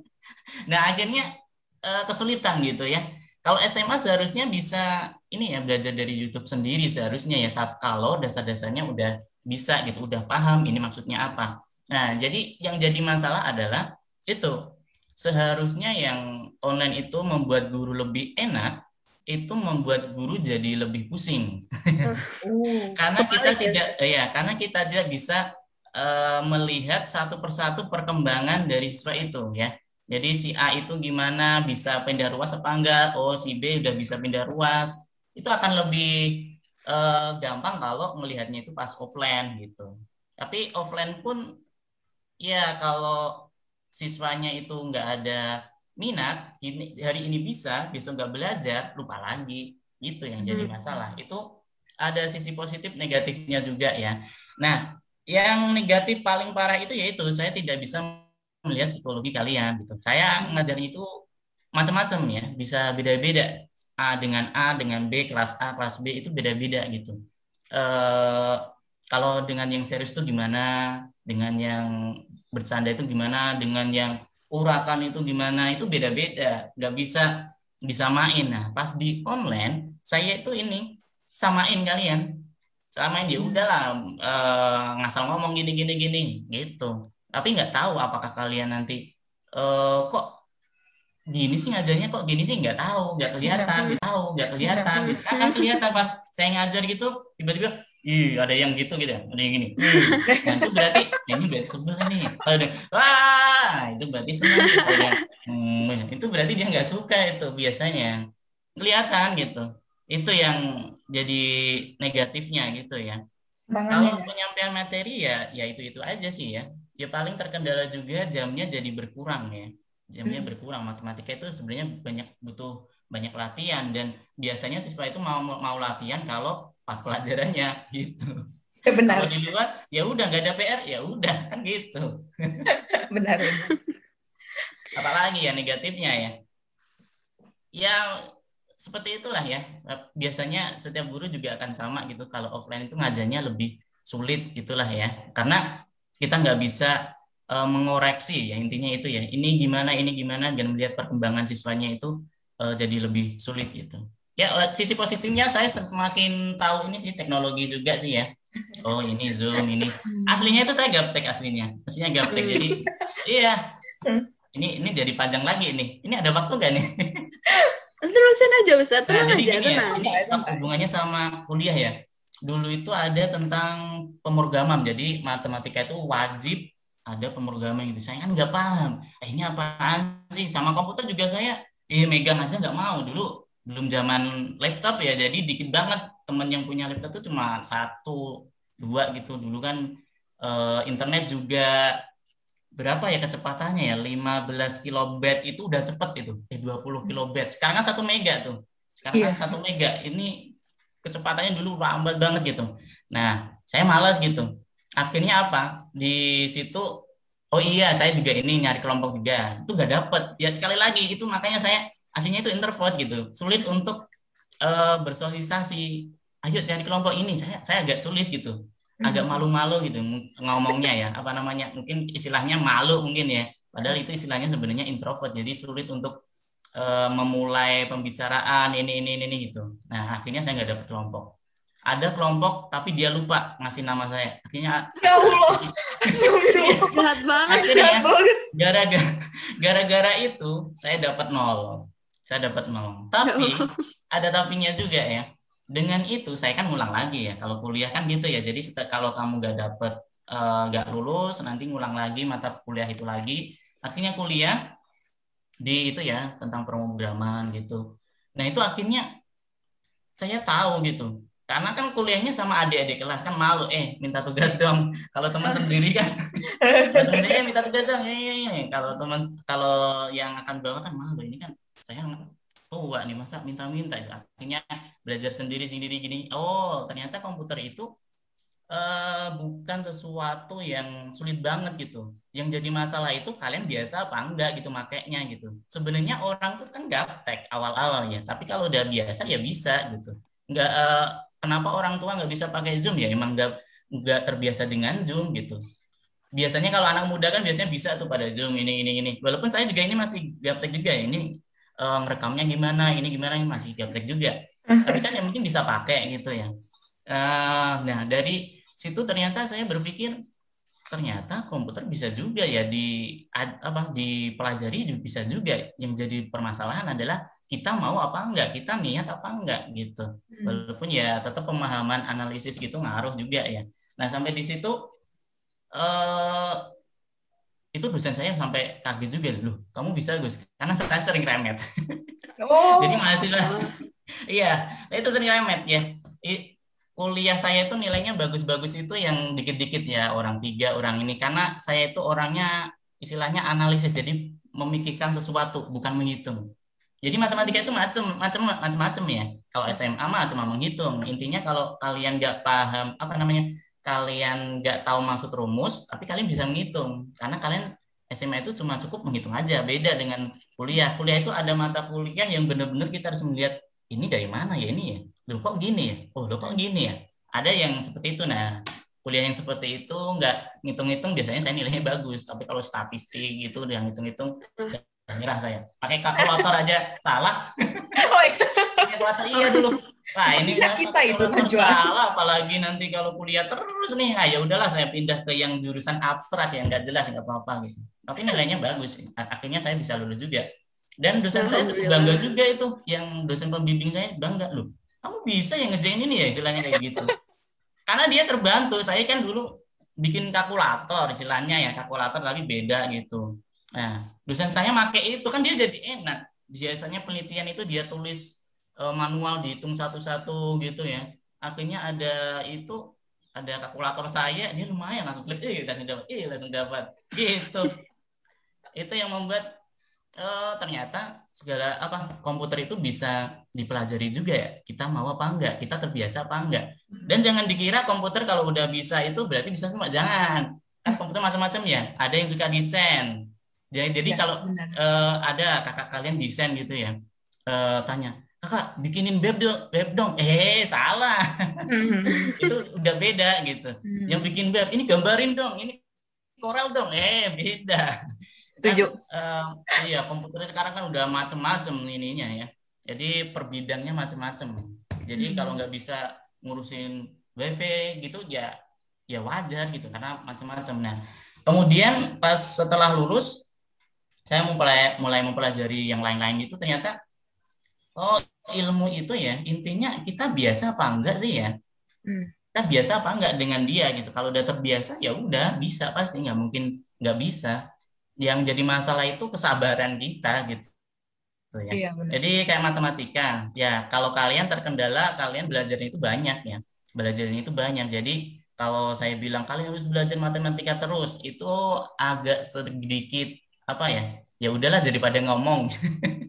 nah, akhirnya uh, kesulitan gitu ya kalau SMA seharusnya bisa ini ya belajar dari YouTube sendiri seharusnya ya. Tapi kalau dasar-dasarnya udah bisa gitu, udah paham ini maksudnya apa. Nah, jadi yang jadi masalah adalah itu seharusnya yang online itu membuat guru lebih enak, itu membuat guru jadi lebih pusing. Uh, karena kita ya. tidak ya, karena kita tidak bisa uh, melihat satu persatu perkembangan dari siswa itu ya. Jadi si A itu gimana bisa pindah ruas apa enggak? Oh si B udah bisa pindah ruas. Itu akan lebih uh, gampang kalau melihatnya itu pas offline gitu. Tapi offline pun ya kalau siswanya itu nggak ada minat, ini, hari ini bisa, besok nggak belajar, lupa lagi. Itu yang jadi hmm. masalah. Itu ada sisi positif negatifnya juga ya. Nah, yang negatif paling parah itu yaitu saya tidak bisa melihat psikologi kalian gitu. Saya ngajarnya itu macam-macam ya, bisa beda-beda. A dengan A dengan B, kelas A, kelas B itu beda-beda gitu. E, kalau dengan yang serius itu gimana, dengan yang bercanda itu gimana, dengan yang urakan itu gimana, itu beda-beda. Nggak bisa disamain. Nah, pas di online, saya itu ini samain kalian. Samain ya udahlah e, ngasal ngomong gini gini gini gitu tapi nggak tahu apakah kalian nanti uh, kok gini sih ngajarnya kok gini sih? Nggak tahu nggak kelihatan nggak tahu nggak kelihatan. kan kelihatan pas saya ngajar gitu tiba-tiba ih ada yang gitu gitu ada yang gini. Nah, itu berarti ya ini berarti sebel nih. Kalau ada wah! Itu berarti senang. Ya. hmm, itu berarti dia nggak suka itu biasanya. Kelihatan gitu. Itu yang jadi negatifnya gitu ya. Kalau penyampaian materi ya ya itu itu aja sih ya ya paling terkendala juga jamnya jadi berkurang ya. Jamnya hmm. berkurang. Matematika itu sebenarnya banyak butuh banyak latihan. Dan biasanya siswa itu mau mau latihan kalau pas pelajarannya gitu. Ya, benar. Kalau di luar ya udah nggak ada PR ya udah kan gitu. Benar apalagi ya negatifnya ya. Ya seperti itulah ya. Biasanya setiap guru juga akan sama gitu. Kalau offline itu ngajarnya lebih sulit itulah ya. Karena kita nggak bisa uh, mengoreksi ya intinya itu ya. Ini gimana ini gimana dan melihat perkembangan siswanya itu uh, jadi lebih sulit gitu. Ya sisi positifnya saya semakin tahu ini sih teknologi juga sih ya. Oh ini zoom ini. Aslinya itu saya gaptek aslinya. Aslinya gaptek jadi iya. Ini ini jadi panjang lagi ini ini ada waktu gak nih? Terusin aja Ustaz. Nah, jadi aja gini ya, ini hubungannya sama kuliah ya dulu itu ada tentang pemrograman. Jadi matematika itu wajib ada pemrograman gitu. Saya kan nggak paham. Eh, ini apaan sih? Sama komputer juga saya eh, megang aja nggak mau. Dulu belum zaman laptop ya. Jadi dikit banget temen yang punya laptop itu cuma satu dua gitu. Dulu kan eh, internet juga berapa ya kecepatannya ya 15 kilobit itu udah cepet itu eh 20 kilobit sekarang kan satu mega tuh sekarang iya. kan satu mega ini kecepatannya dulu lambat banget gitu. Nah, saya malas gitu. Akhirnya apa? Di situ, oh iya, saya juga ini nyari kelompok juga. Itu gak dapet. Ya sekali lagi, itu makanya saya aslinya itu introvert gitu. Sulit untuk uh, bersosialisasi. Ayo cari kelompok ini. Saya saya agak sulit gitu. Agak hmm. malu-malu gitu ngomongnya ya. Apa namanya? Mungkin istilahnya malu mungkin ya. Padahal itu istilahnya sebenarnya introvert. Jadi sulit untuk uh, memulai pembicaraan ini ini ini gitu. Nah akhirnya saya nggak dapet kelompok. Ada kelompok tapi dia lupa ngasih nama saya. Akhirnya ya Allah, jahat banget. Akhirnya gara-gara gara-gara itu saya dapat nol. Saya dapat nol. Tapi ya ada tapinya juga ya. Dengan itu saya kan ngulang lagi ya. Kalau kuliah kan gitu ya. Jadi kalau kamu nggak dapet eh, nggak uh, lulus nanti ngulang lagi mata kuliah itu lagi. Akhirnya kuliah di itu ya tentang pemrograman gitu. Nah itu akhirnya saya tahu gitu. Karena kan kuliahnya sama adik-adik kelas kan malu, eh minta tugas dong. Kalau teman sendiri kan, saya minta tugas dong. Ya, ya, ya. Kalau teman kalau yang akan bawa kan malu. Ini kan saya tua nih masa minta-minta itu akhirnya belajar sendiri sendiri gini oh ternyata komputer itu uh, bukan sesuatu yang sulit banget gitu. Yang jadi masalah itu kalian biasa apa enggak gitu makainya gitu. Sebenarnya orang tuh kan gaptek awal-awal ya tapi kalau udah biasa ya bisa gitu. Nggak uh, kenapa orang tua nggak bisa pakai zoom? Ya emang nggak nggak terbiasa dengan zoom gitu. Biasanya kalau anak muda kan biasanya bisa tuh pada zoom ini ini ini. Walaupun saya juga ini masih gaptek juga ya. Ini uh, ngerekamnya gimana ini gimana ini masih gaptek juga. Tapi kan yang mungkin bisa pakai gitu ya. Uh, nah dari situ ternyata saya berpikir ternyata komputer bisa juga ya di apa dipelajari bisa juga yang jadi permasalahan adalah kita mau apa enggak kita niat apa enggak gitu. Hmm. walaupun ya tetap pemahaman analisis gitu ngaruh juga ya. Nah sampai di situ eh, itu dosen saya sampai kaget juga loh kamu bisa Gus? Karena saya sering remet. Oh. jadi mahasiswa iya itu sering remet ya. I, kuliah saya itu nilainya bagus-bagus itu yang dikit-dikit ya orang tiga orang ini karena saya itu orangnya istilahnya analisis jadi memikirkan sesuatu bukan menghitung jadi matematika itu macam macam ya kalau SMA mah cuma menghitung intinya kalau kalian nggak paham apa namanya kalian nggak tahu maksud rumus, tapi kalian bisa menghitung. Karena kalian SMA itu cuma cukup menghitung aja. Beda dengan kuliah. Kuliah itu ada mata kuliah yang benar-benar kita harus melihat ini dari mana ya ini ya. Loh kok gini ya? Oh loh kok gini ya? Ada yang seperti itu. Nah, kuliah yang seperti itu nggak ngitung-ngitung biasanya saya nilainya bagus. Tapi kalau statistik gitu yang ngitung-ngitung nyerah saya. Pakai kalkulator aja salah. Oh, iya. kalkulator iya dulu Nah, ini kan kita itu Salah, apalagi nanti kalau kuliah terus nih, ah, ya udahlah saya pindah ke yang jurusan abstrak yang nggak jelas nggak apa-apa gitu. Tapi nilainya bagus, akhirnya saya bisa lulus juga. Dan dosen saya cukup bangga juga itu, yang dosen pembimbing saya bangga loh. Kamu bisa yang ngejain ini ya istilahnya kayak gitu. Karena dia terbantu. Saya kan dulu bikin kalkulator istilahnya ya kalkulator tapi beda gitu. Nah, dosen saya make itu kan dia jadi enak. Biasanya penelitian itu dia tulis uh, manual dihitung satu-satu gitu ya akhirnya ada itu ada kalkulator saya dia lumayan langsung klik eh langsung dapat eh langsung dapat gitu itu yang membuat uh, ternyata segala apa komputer itu bisa dipelajari juga ya kita mau apa enggak kita terbiasa apa enggak. Dan jangan dikira komputer kalau udah bisa itu berarti bisa semua jangan. Kan komputer macam-macam ya ada yang suka desain. Jadi jadi ya, kalau uh, ada kakak kalian desain gitu ya uh, tanya kakak bikinin web dong web dong. Eh salah. Mm-hmm. itu udah beda gitu. Mm-hmm. yang bikin web ini gambarin dong ini Corel dong. Eh beda setuju. Kan, uh, iya komputer sekarang kan udah macem-macem ininya ya. Jadi per bidangnya macem-macem. Jadi hmm. kalau nggak bisa ngurusin wifi gitu ya ya wajar gitu karena macem-macem. Nah kemudian pas setelah lulus saya mulai mulai mempelajari yang lain-lain itu ternyata oh ilmu itu ya intinya kita biasa apa enggak sih ya? Hmm. kita biasa apa enggak dengan dia gitu. Kalau udah terbiasa ya udah bisa pasti. Nggak mungkin nggak bisa yang jadi masalah itu kesabaran kita gitu ya. Iya, Jadi kayak matematika, ya kalau kalian terkendala, kalian belajarnya itu banyak ya, belajarnya itu banyak. Jadi kalau saya bilang kalian harus belajar matematika terus, itu agak sedikit apa ya, ya udahlah daripada ngomong.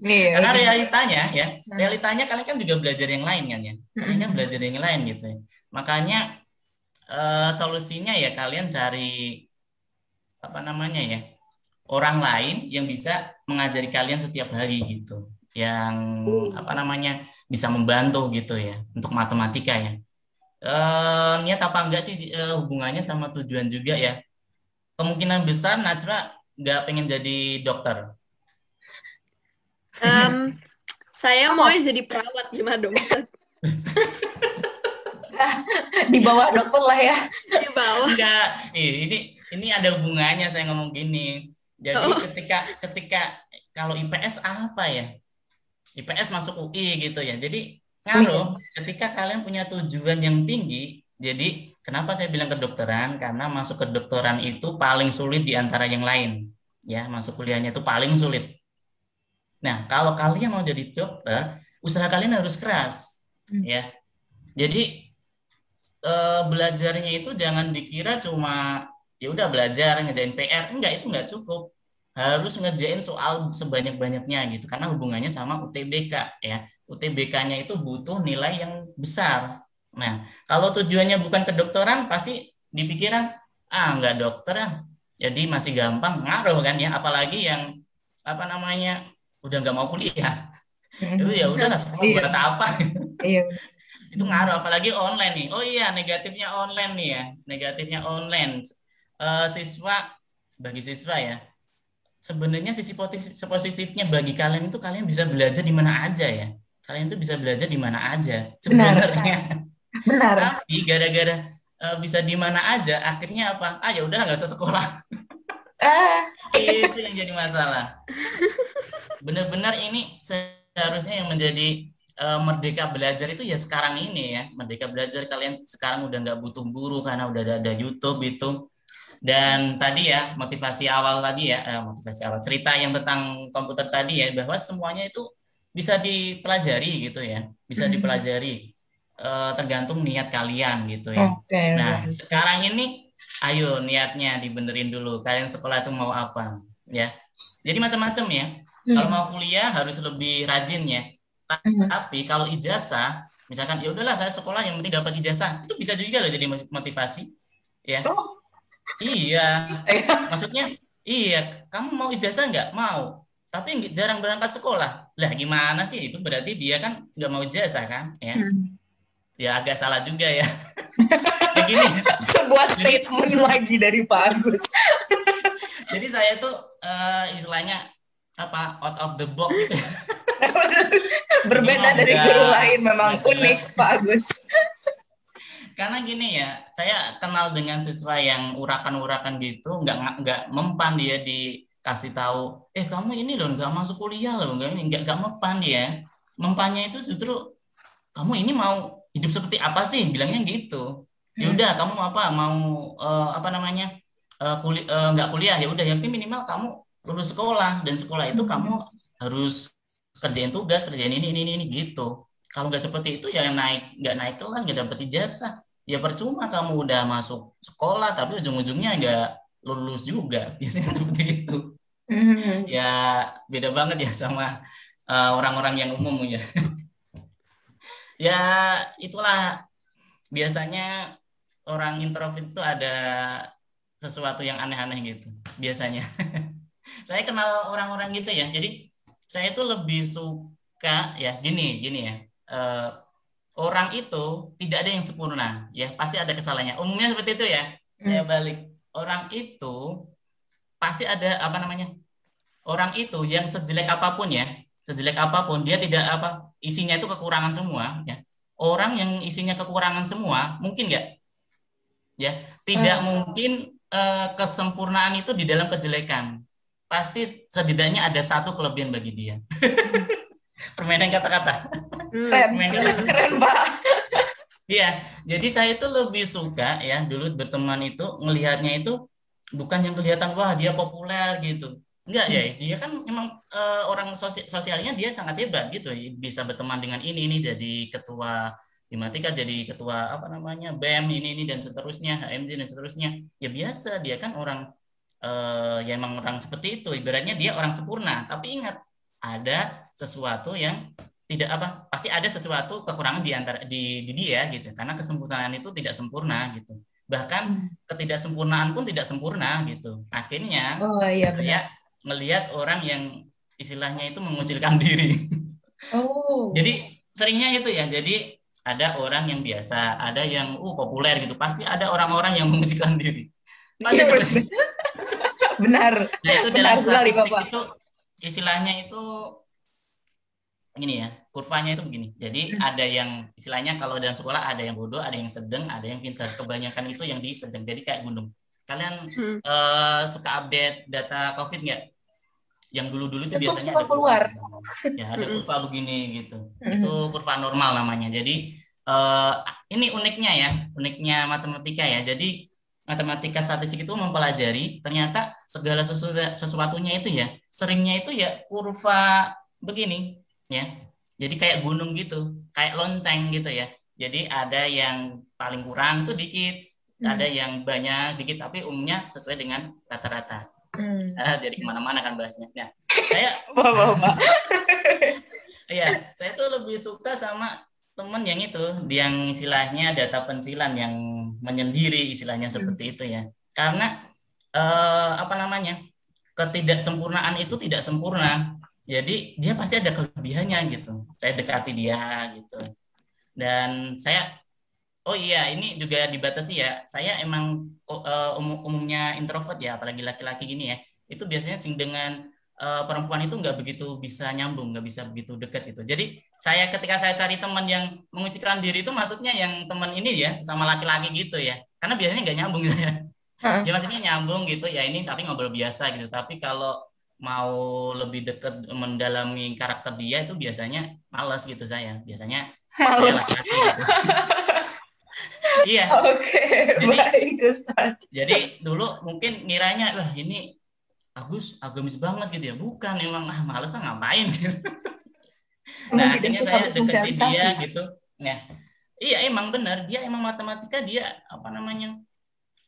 Iya, Karena realitanya ya, nah. realitanya kalian kan juga belajar yang lain kan ya. Kalian kan belajar yang lain gitu ya. Makanya uh, solusinya ya kalian cari apa namanya ya? Orang lain yang bisa mengajari kalian setiap hari gitu. Yang uh. apa namanya? bisa membantu gitu ya untuk matematika ya. Uh, niat apa enggak sih uh, hubungannya sama tujuan juga ya? Kemungkinan besar Najra nggak pengen jadi dokter? Um, saya mau jadi perawat gimana dong? di bawah dokter lah ya. Di bawah. Enggak, ini ini ada hubungannya saya ngomong gini. Jadi oh. ketika ketika kalau IPS apa ya? IPS masuk UI gitu ya. Jadi ngaruh ketika kalian punya tujuan yang tinggi. Jadi Kenapa saya bilang kedokteran? Karena masuk kedokteran itu paling sulit di antara yang lain. Ya, masuk kuliahnya itu paling sulit. Nah, kalau kalian mau jadi dokter, usaha kalian harus keras. Hmm. Ya. Jadi e, belajarnya itu jangan dikira cuma ya udah belajar ngejain PR. Enggak, itu enggak cukup. harus ngerjain soal sebanyak-banyaknya gitu karena hubungannya sama UTBK ya. UTBK-nya itu butuh nilai yang besar. Nah, kalau tujuannya bukan kedokteran pasti dipikiran ah nggak dokter ya. Jadi masih gampang ngaruh kan ya apalagi yang apa namanya udah nggak mau kuliah. Itu ya udah sekolah iya. buat apa? Iya. itu ngaruh apalagi online nih. Oh iya, negatifnya online nih ya. Negatifnya online. Uh, siswa bagi siswa ya sebenarnya sisi positifnya bagi kalian itu kalian bisa belajar di mana aja ya. Kalian itu bisa belajar di mana aja sebenarnya. Benar. Tapi gara-gara uh, bisa di mana aja, akhirnya apa? Ah ya udah nggak usah sekolah. Ah. itu yang jadi masalah. Benar-benar ini seharusnya yang menjadi uh, merdeka belajar itu ya sekarang ini ya. Merdeka belajar kalian sekarang udah nggak butuh guru karena udah ada, ada YouTube itu dan tadi ya motivasi awal tadi ya, eh, motivasi awal cerita yang tentang komputer tadi ya bahwa semuanya itu bisa dipelajari gitu ya, bisa hmm. dipelajari eh, tergantung niat kalian gitu ya. Okay, nah right. sekarang ini, ayo niatnya dibenerin dulu. Kalian sekolah itu mau apa ya? Jadi macam-macam ya. Hmm. Kalau mau kuliah harus lebih rajin ya. Hmm. Tapi kalau ijazah, misalkan ya udahlah saya sekolah yang penting dapat ijazah, itu bisa juga loh jadi motivasi ya. Oh Iya. Maksudnya iya, kamu mau ijazah nggak? Mau. Tapi jarang berangkat sekolah. Lah gimana sih? Itu berarti dia kan nggak mau ijazah kan? Ya. Hmm. Ya agak salah juga ya. Begini. Sebuah statement lagi dari Pak Agus. Jadi saya tuh uh, istilahnya apa out of the box gitu. Berbeda dari guru lain memang unik Pak Agus karena gini ya saya kenal dengan siswa yang urakan-urakan gitu nggak nggak mempan dia dikasih tahu eh kamu ini loh nggak masuk kuliah loh nggak nggak nggak mempan dia mempannya itu justru kamu ini mau hidup seperti apa sih bilangnya gitu ya hmm. udah hmm. kamu apa mau uh, apa namanya uh, kuli, uh, nggak kuliah ya udah yang penting minimal kamu lulus sekolah dan sekolah itu hmm. kamu harus kerjain tugas kerjain ini ini ini gitu kalau nggak seperti itu ya naik nggak naik kelas nggak dapet ijazah ya percuma kamu udah masuk sekolah tapi ujung-ujungnya nggak lulus juga. Biasanya seperti itu. Mm-hmm. ya beda banget ya sama uh, orang-orang yang umum ya. Ya itulah. Biasanya orang introvert itu ada sesuatu yang aneh-aneh gitu biasanya. Saya kenal orang-orang gitu ya. Jadi saya itu lebih suka ya gini gini ya uh, orang itu tidak ada yang sempurna ya pasti ada kesalahannya umumnya seperti itu ya hmm. saya balik orang itu pasti ada apa namanya orang itu yang sejelek apa pun ya sejelek apa pun dia tidak apa isinya itu kekurangan semua ya orang yang isinya kekurangan semua mungkin nggak ya tidak hmm. mungkin uh, kesempurnaan itu di dalam kejelekan pasti setidaknya ada satu kelebihan bagi dia permainan kata-kata. Hmm. Keren, keren Pak. Iya, jadi saya itu lebih suka ya dulu berteman itu ngelihatnya itu bukan yang kelihatan wah dia populer gitu. Enggak ya, dia kan memang uh, orang sosial, sosialnya dia sangat hebat gitu, bisa berteman dengan ini ini jadi ketua Himatika jadi ketua apa namanya BEM ini ini dan seterusnya HMJ dan seterusnya. Ya biasa dia kan orang uh, ya emang orang seperti itu. Ibaratnya dia orang sempurna. Tapi ingat ada sesuatu yang tidak apa pasti ada sesuatu kekurangan di antara di, di dia gitu. Karena kesempurnaan itu tidak sempurna gitu. Bahkan hmm. ketidaksempurnaan pun tidak sempurna gitu. Akhirnya oh, iya, benar. ya melihat orang yang istilahnya itu mengucilkan diri. Oh. jadi seringnya itu ya. Jadi ada orang yang biasa ada yang uh populer gitu. Pasti ada orang-orang yang mengucilkan diri. Pasti iya, benar. Nah, itu benar dalam sekali bapak. itu istilahnya itu gini ya kurvanya itu begini. Jadi hmm. ada yang istilahnya kalau dalam sekolah ada yang bodoh ada yang sedang ada yang pintar. Kebanyakan itu yang di sedang. Jadi kayak gunung. Kalian hmm. uh, suka update data covid nggak? Yang dulu-dulu itu biasanya ada keluar. ya ada hmm. kurva begini gitu. Hmm. itu kurva normal namanya. Jadi uh, ini uniknya ya uniknya matematika ya. Jadi matematika statistik itu mempelajari ternyata segala sesuatu sesuatunya itu ya seringnya itu ya kurva begini ya jadi kayak gunung gitu kayak lonceng gitu ya jadi ada yang paling kurang itu dikit hmm. ada yang banyak dikit tapi umumnya sesuai dengan rata-rata hmm. ah, jadi ke mana-mana kan bahasnya nah saya iya saya tuh lebih suka sama teman yang itu yang istilahnya data pencilan yang menyendiri istilahnya hmm. seperti itu ya karena eh, apa namanya ketidaksempurnaan itu tidak sempurna jadi dia pasti ada kelebihannya gitu. Saya dekati dia gitu. Dan saya oh iya ini juga dibatasi ya. Saya emang uh, umum, umumnya introvert ya apalagi laki-laki gini ya. Itu biasanya sing dengan uh, perempuan itu nggak begitu bisa nyambung nggak bisa begitu dekat itu jadi saya ketika saya cari teman yang mengucapkan diri itu maksudnya yang teman ini ya sama laki-laki gitu ya. Karena biasanya nggak nyambung ya. Ya maksudnya nyambung gitu ya ini tapi ngobrol biasa gitu. Tapi kalau mau lebih dekat mendalami karakter dia itu biasanya males gitu saya. Biasanya males. gitu. iya. Oke okay, jadi, baik Ustaz. jadi dulu mungkin ngiranya lah ini Agus agamis banget gitu ya. Bukan emang ah males ngapain? Gitu nah akhirnya saya deketin dia gitu. Nah iya emang benar. Dia emang matematika dia apa namanya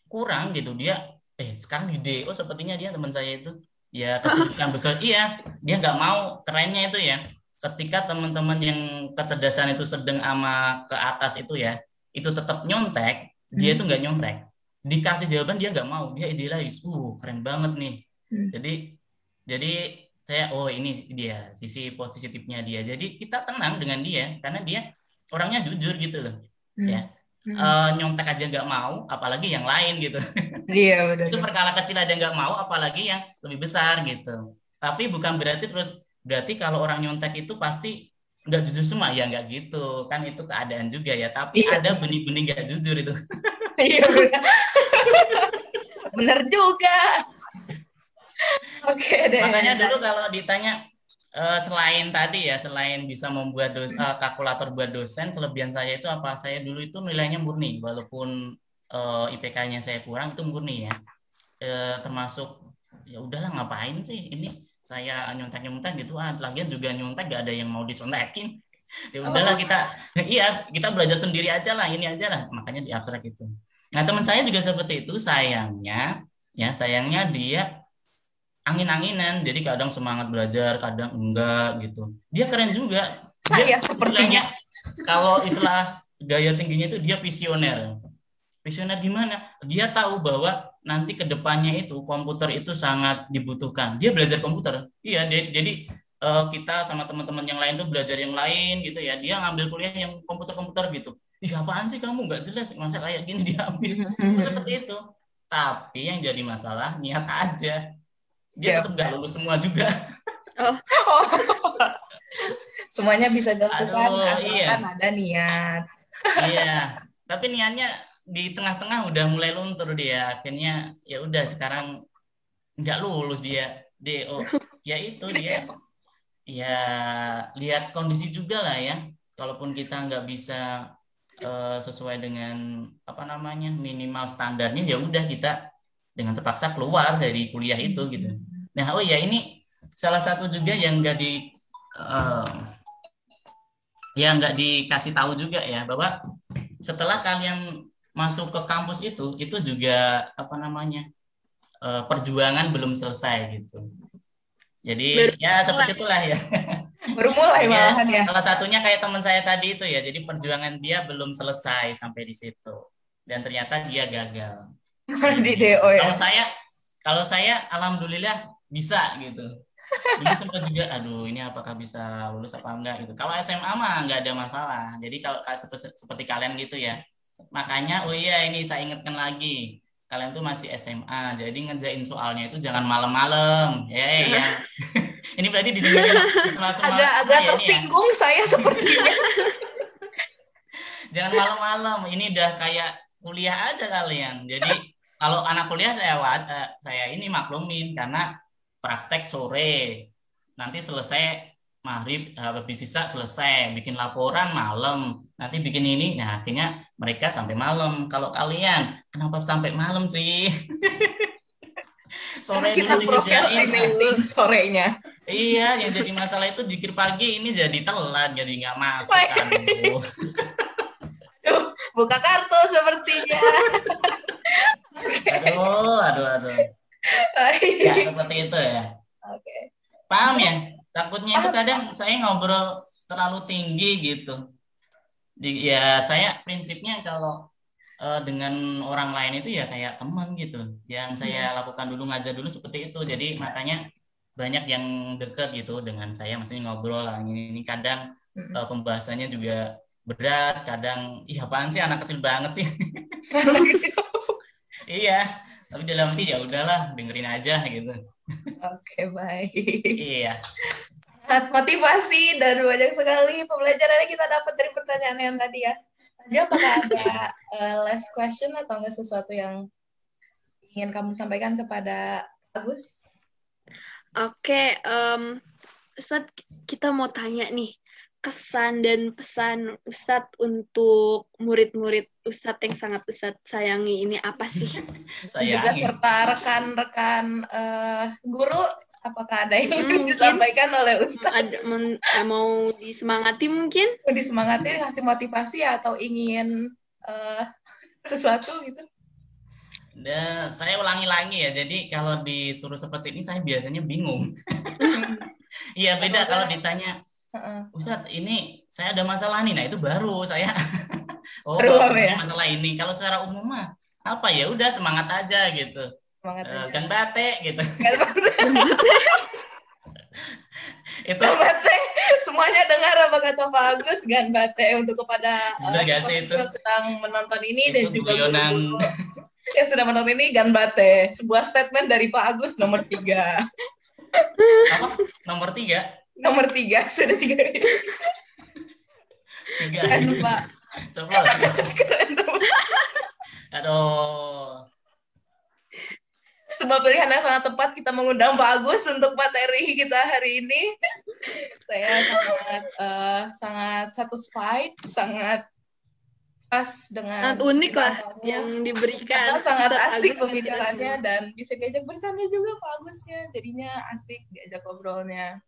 kurang gitu. Dia eh sekarang di DO sepertinya dia teman saya itu ya kesibukan besar iya dia nggak mau kerennya itu ya. Ketika teman-teman yang kecerdasan itu sedang ama ke atas itu ya itu tetap nyontek dia hmm. itu nggak nyontek. Dikasih jawaban dia nggak mau. Dia idealis. Uh keren banget nih. Hmm. jadi jadi saya oh ini dia sisi positifnya dia. Jadi kita tenang dengan dia karena dia orangnya jujur gitu loh. Hmm. ya hmm. Uh, nyontek aja nggak mau, apalagi yang lain gitu. Iya benar. itu perkara kecil aja nggak mau, apalagi yang lebih besar gitu. Tapi bukan berarti terus berarti kalau orang nyontek itu pasti nggak jujur semua ya nggak gitu kan itu keadaan juga ya. Tapi iya. ada benih-benih nggak jujur itu. iya benar. benar juga. Oke okay, deh. Makanya dulu kalau ditanya uh, selain tadi ya selain bisa membuat dos, uh, kalkulator buat dosen kelebihan saya itu apa? Saya dulu itu nilainya murni walaupun uh, eh, IPK-nya saya kurang itu murni ya. Uh, termasuk ya udahlah ngapain sih ini? Saya nyontek nyontek gitu ah lagian juga nyontek gak ada yang mau dicontekin. Ya udahlah oh. kita iya kita belajar sendiri aja lah ini aja lah makanya di abstrak itu nah teman saya juga seperti itu sayangnya ya sayangnya dia angin-anginan jadi kadang semangat belajar kadang enggak gitu. Dia keren juga. Dia sepertinya. kalau istilah gaya tingginya itu dia visioner. Visioner gimana dia tahu bahwa nanti ke depannya itu komputer itu sangat dibutuhkan. Dia belajar komputer. Iya dia, jadi uh, kita sama teman-teman yang lain tuh belajar yang lain gitu ya. Dia ngambil kuliah yang komputer-komputer gitu. Ih, apaan sih kamu? Nggak jelas. Masa kayak gini diambil? Seperti itu. Tapi yang jadi masalah niat aja dia tetap nggak lulus semua juga. Oh. oh. Semuanya bisa dilakukan asalkan iya. ada niat. iya, tapi niatnya di tengah-tengah udah mulai luntur dia. Akhirnya ya udah sekarang nggak lulus dia. DO. Ya itu dia. Ya lihat kondisi juga lah ya. Kalaupun kita nggak bisa uh, sesuai dengan apa namanya minimal standarnya ya udah kita dengan terpaksa keluar dari kuliah itu gitu. Nah, oh ya ini salah satu juga yang nggak di uh, yang nggak dikasih tahu juga ya bahwa setelah kalian masuk ke kampus itu itu juga apa namanya uh, perjuangan belum selesai gitu. Jadi Baru ya seperti itulah ya. Baru mulai ya, malahan ya. Salah satunya kayak teman saya tadi itu ya. Jadi perjuangan dia belum selesai sampai di situ dan ternyata dia gagal di DO ya. Kalau saya kalau saya alhamdulillah bisa gitu. Dulu sempat juga, aduh ini apakah bisa lulus apa enggak gitu. Kalau SMA mah nggak ada masalah. Jadi kalau seperti, seperti kalian gitu ya. Makanya, oh iya ini saya ingatkan lagi. Kalian tuh masih SMA, jadi ngerjain soalnya itu jangan malam-malam. Ya, ya. ya. ini berarti di semua-semua. Agak-agak ya, tersinggung ya. saya sepertinya. jangan malam-malam. Ini udah kayak kuliah aja kalian. Jadi kalau anak kuliah saya uh, saya ini maklumin karena praktek sore. Nanti selesai maghrib habis sisa selesai. Bikin laporan malam. Nanti bikin ini. Nah akhirnya mereka sampai malam. Kalau kalian kenapa sampai malam sih? Sore kita procrastinating sorenya. Iya yang jadi masalah itu jikir pagi ini jadi telat jadi nggak masuk kan buka kartu sepertinya aduh aduh aduh baik. Ya, seperti itu ya. Oke. Okay. Paham ya? Takutnya itu kadang saya ngobrol terlalu tinggi gitu. Di, ya saya prinsipnya kalau uh, dengan orang lain itu ya kayak teman gitu. Yang saya hmm. lakukan dulu ngajar dulu seperti itu. Jadi makanya banyak yang dekat gitu dengan saya maksudnya ngobrol lah ini, ini kadang uh, pembahasannya juga berat kadang ih apaan sih anak kecil banget sih iya tapi dalam hati ya udahlah dengerin aja gitu. Oke baik. Iya. Sangat motivasi dan banyak sekali pembelajaran yang kita dapat dari pertanyaan yang tadi ya. Tadi apakah ada uh, last question atau enggak sesuatu yang ingin kamu sampaikan kepada Agus? Oke, um, Ustadz kita mau tanya nih kesan dan pesan Ustadz untuk murid-murid Ustadz yang sangat Ustadz sayangi ini apa sih? sayangi. Juga serta rekan-rekan uh, guru, apakah ada yang hmm, disampaikan oleh Ustadz? Ada, men, mau disemangati mungkin? Mau disemangati, ngasih motivasi atau ingin uh, sesuatu gitu? Nah, saya ulangi lagi ya. Jadi kalau disuruh seperti ini saya biasanya bingung. Iya beda kalau ditanya, Ustadz ini saya ada masalah nih. Nah itu baru saya. oh baru ya? masalah ini. Kalau secara umum mah apa ya udah semangat aja gitu. Semangat uh, Gan bate gitu. Gan bate. itu bate semuanya dengar apa kata Pak Agus gan bate untuk kepada uh, yang sedang menonton ini itu dan juga guru yang sudah menonton ini Ganbate, sebuah statement dari Pak Agus nomor tiga. Apa? Nomor tiga? Nomor tiga, sudah tiga. tiga. Kan Pak. Coba. Keren Aduh. Sebuah pilihan yang sangat tepat kita mengundang Pak Agus untuk materi kita hari ini. Saya sangat uh, sangat satisfied, sangat pas dengan sangat unik lah yang diberikan Karena sangat asik pembicaraannya dan bisa diajak bersama juga Pak Agusnya jadinya asik diajak ngobrolnya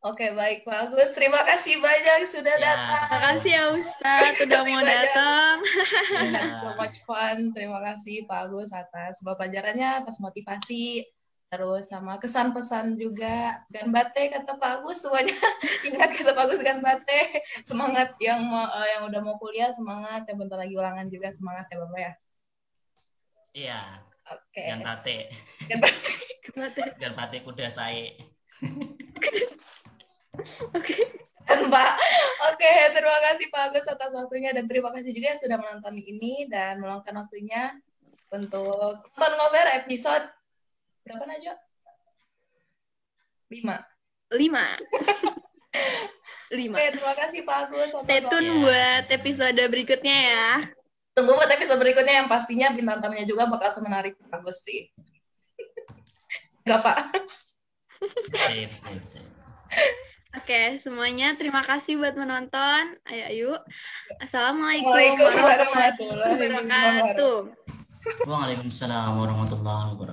Oke baik Pak Agus, terima kasih banyak sudah ya. datang. Terima kasih ya Ustaz sudah mau datang. Ya. so much fun. Terima kasih Pak Agus atas pelajarannya, atas motivasi terus sama kesan pesan juga ganbate kata Pak Agus semuanya ingat kata Pak Agus ganbate semangat yang uh, yang udah mau kuliah semangat yang bentar lagi ulangan juga semangat ya Bapak ya iya oke okay. ganbate ganbate ganbate kuda saya oke Pak. Oke, terima kasih Pak Agus atas waktunya dan terima kasih juga yang sudah menonton ini dan meluangkan waktunya untuk nonton ngobrol episode Berapa Najwa? Lima. Lima. Lima. Oke, terima kasih Pak Agus. Stay tune ya. buat episode berikutnya ya. Tunggu buat episode berikutnya yang pastinya bintang tamunya juga bakal semenarik Pak Agus sih. Gak Pak? Oke, okay, semuanya terima kasih buat menonton. Ayo, ayo. Assalamualaikum warahmatullahi wabarakatuh. Waalaikumsalam warahmatullahi wabarakatuh.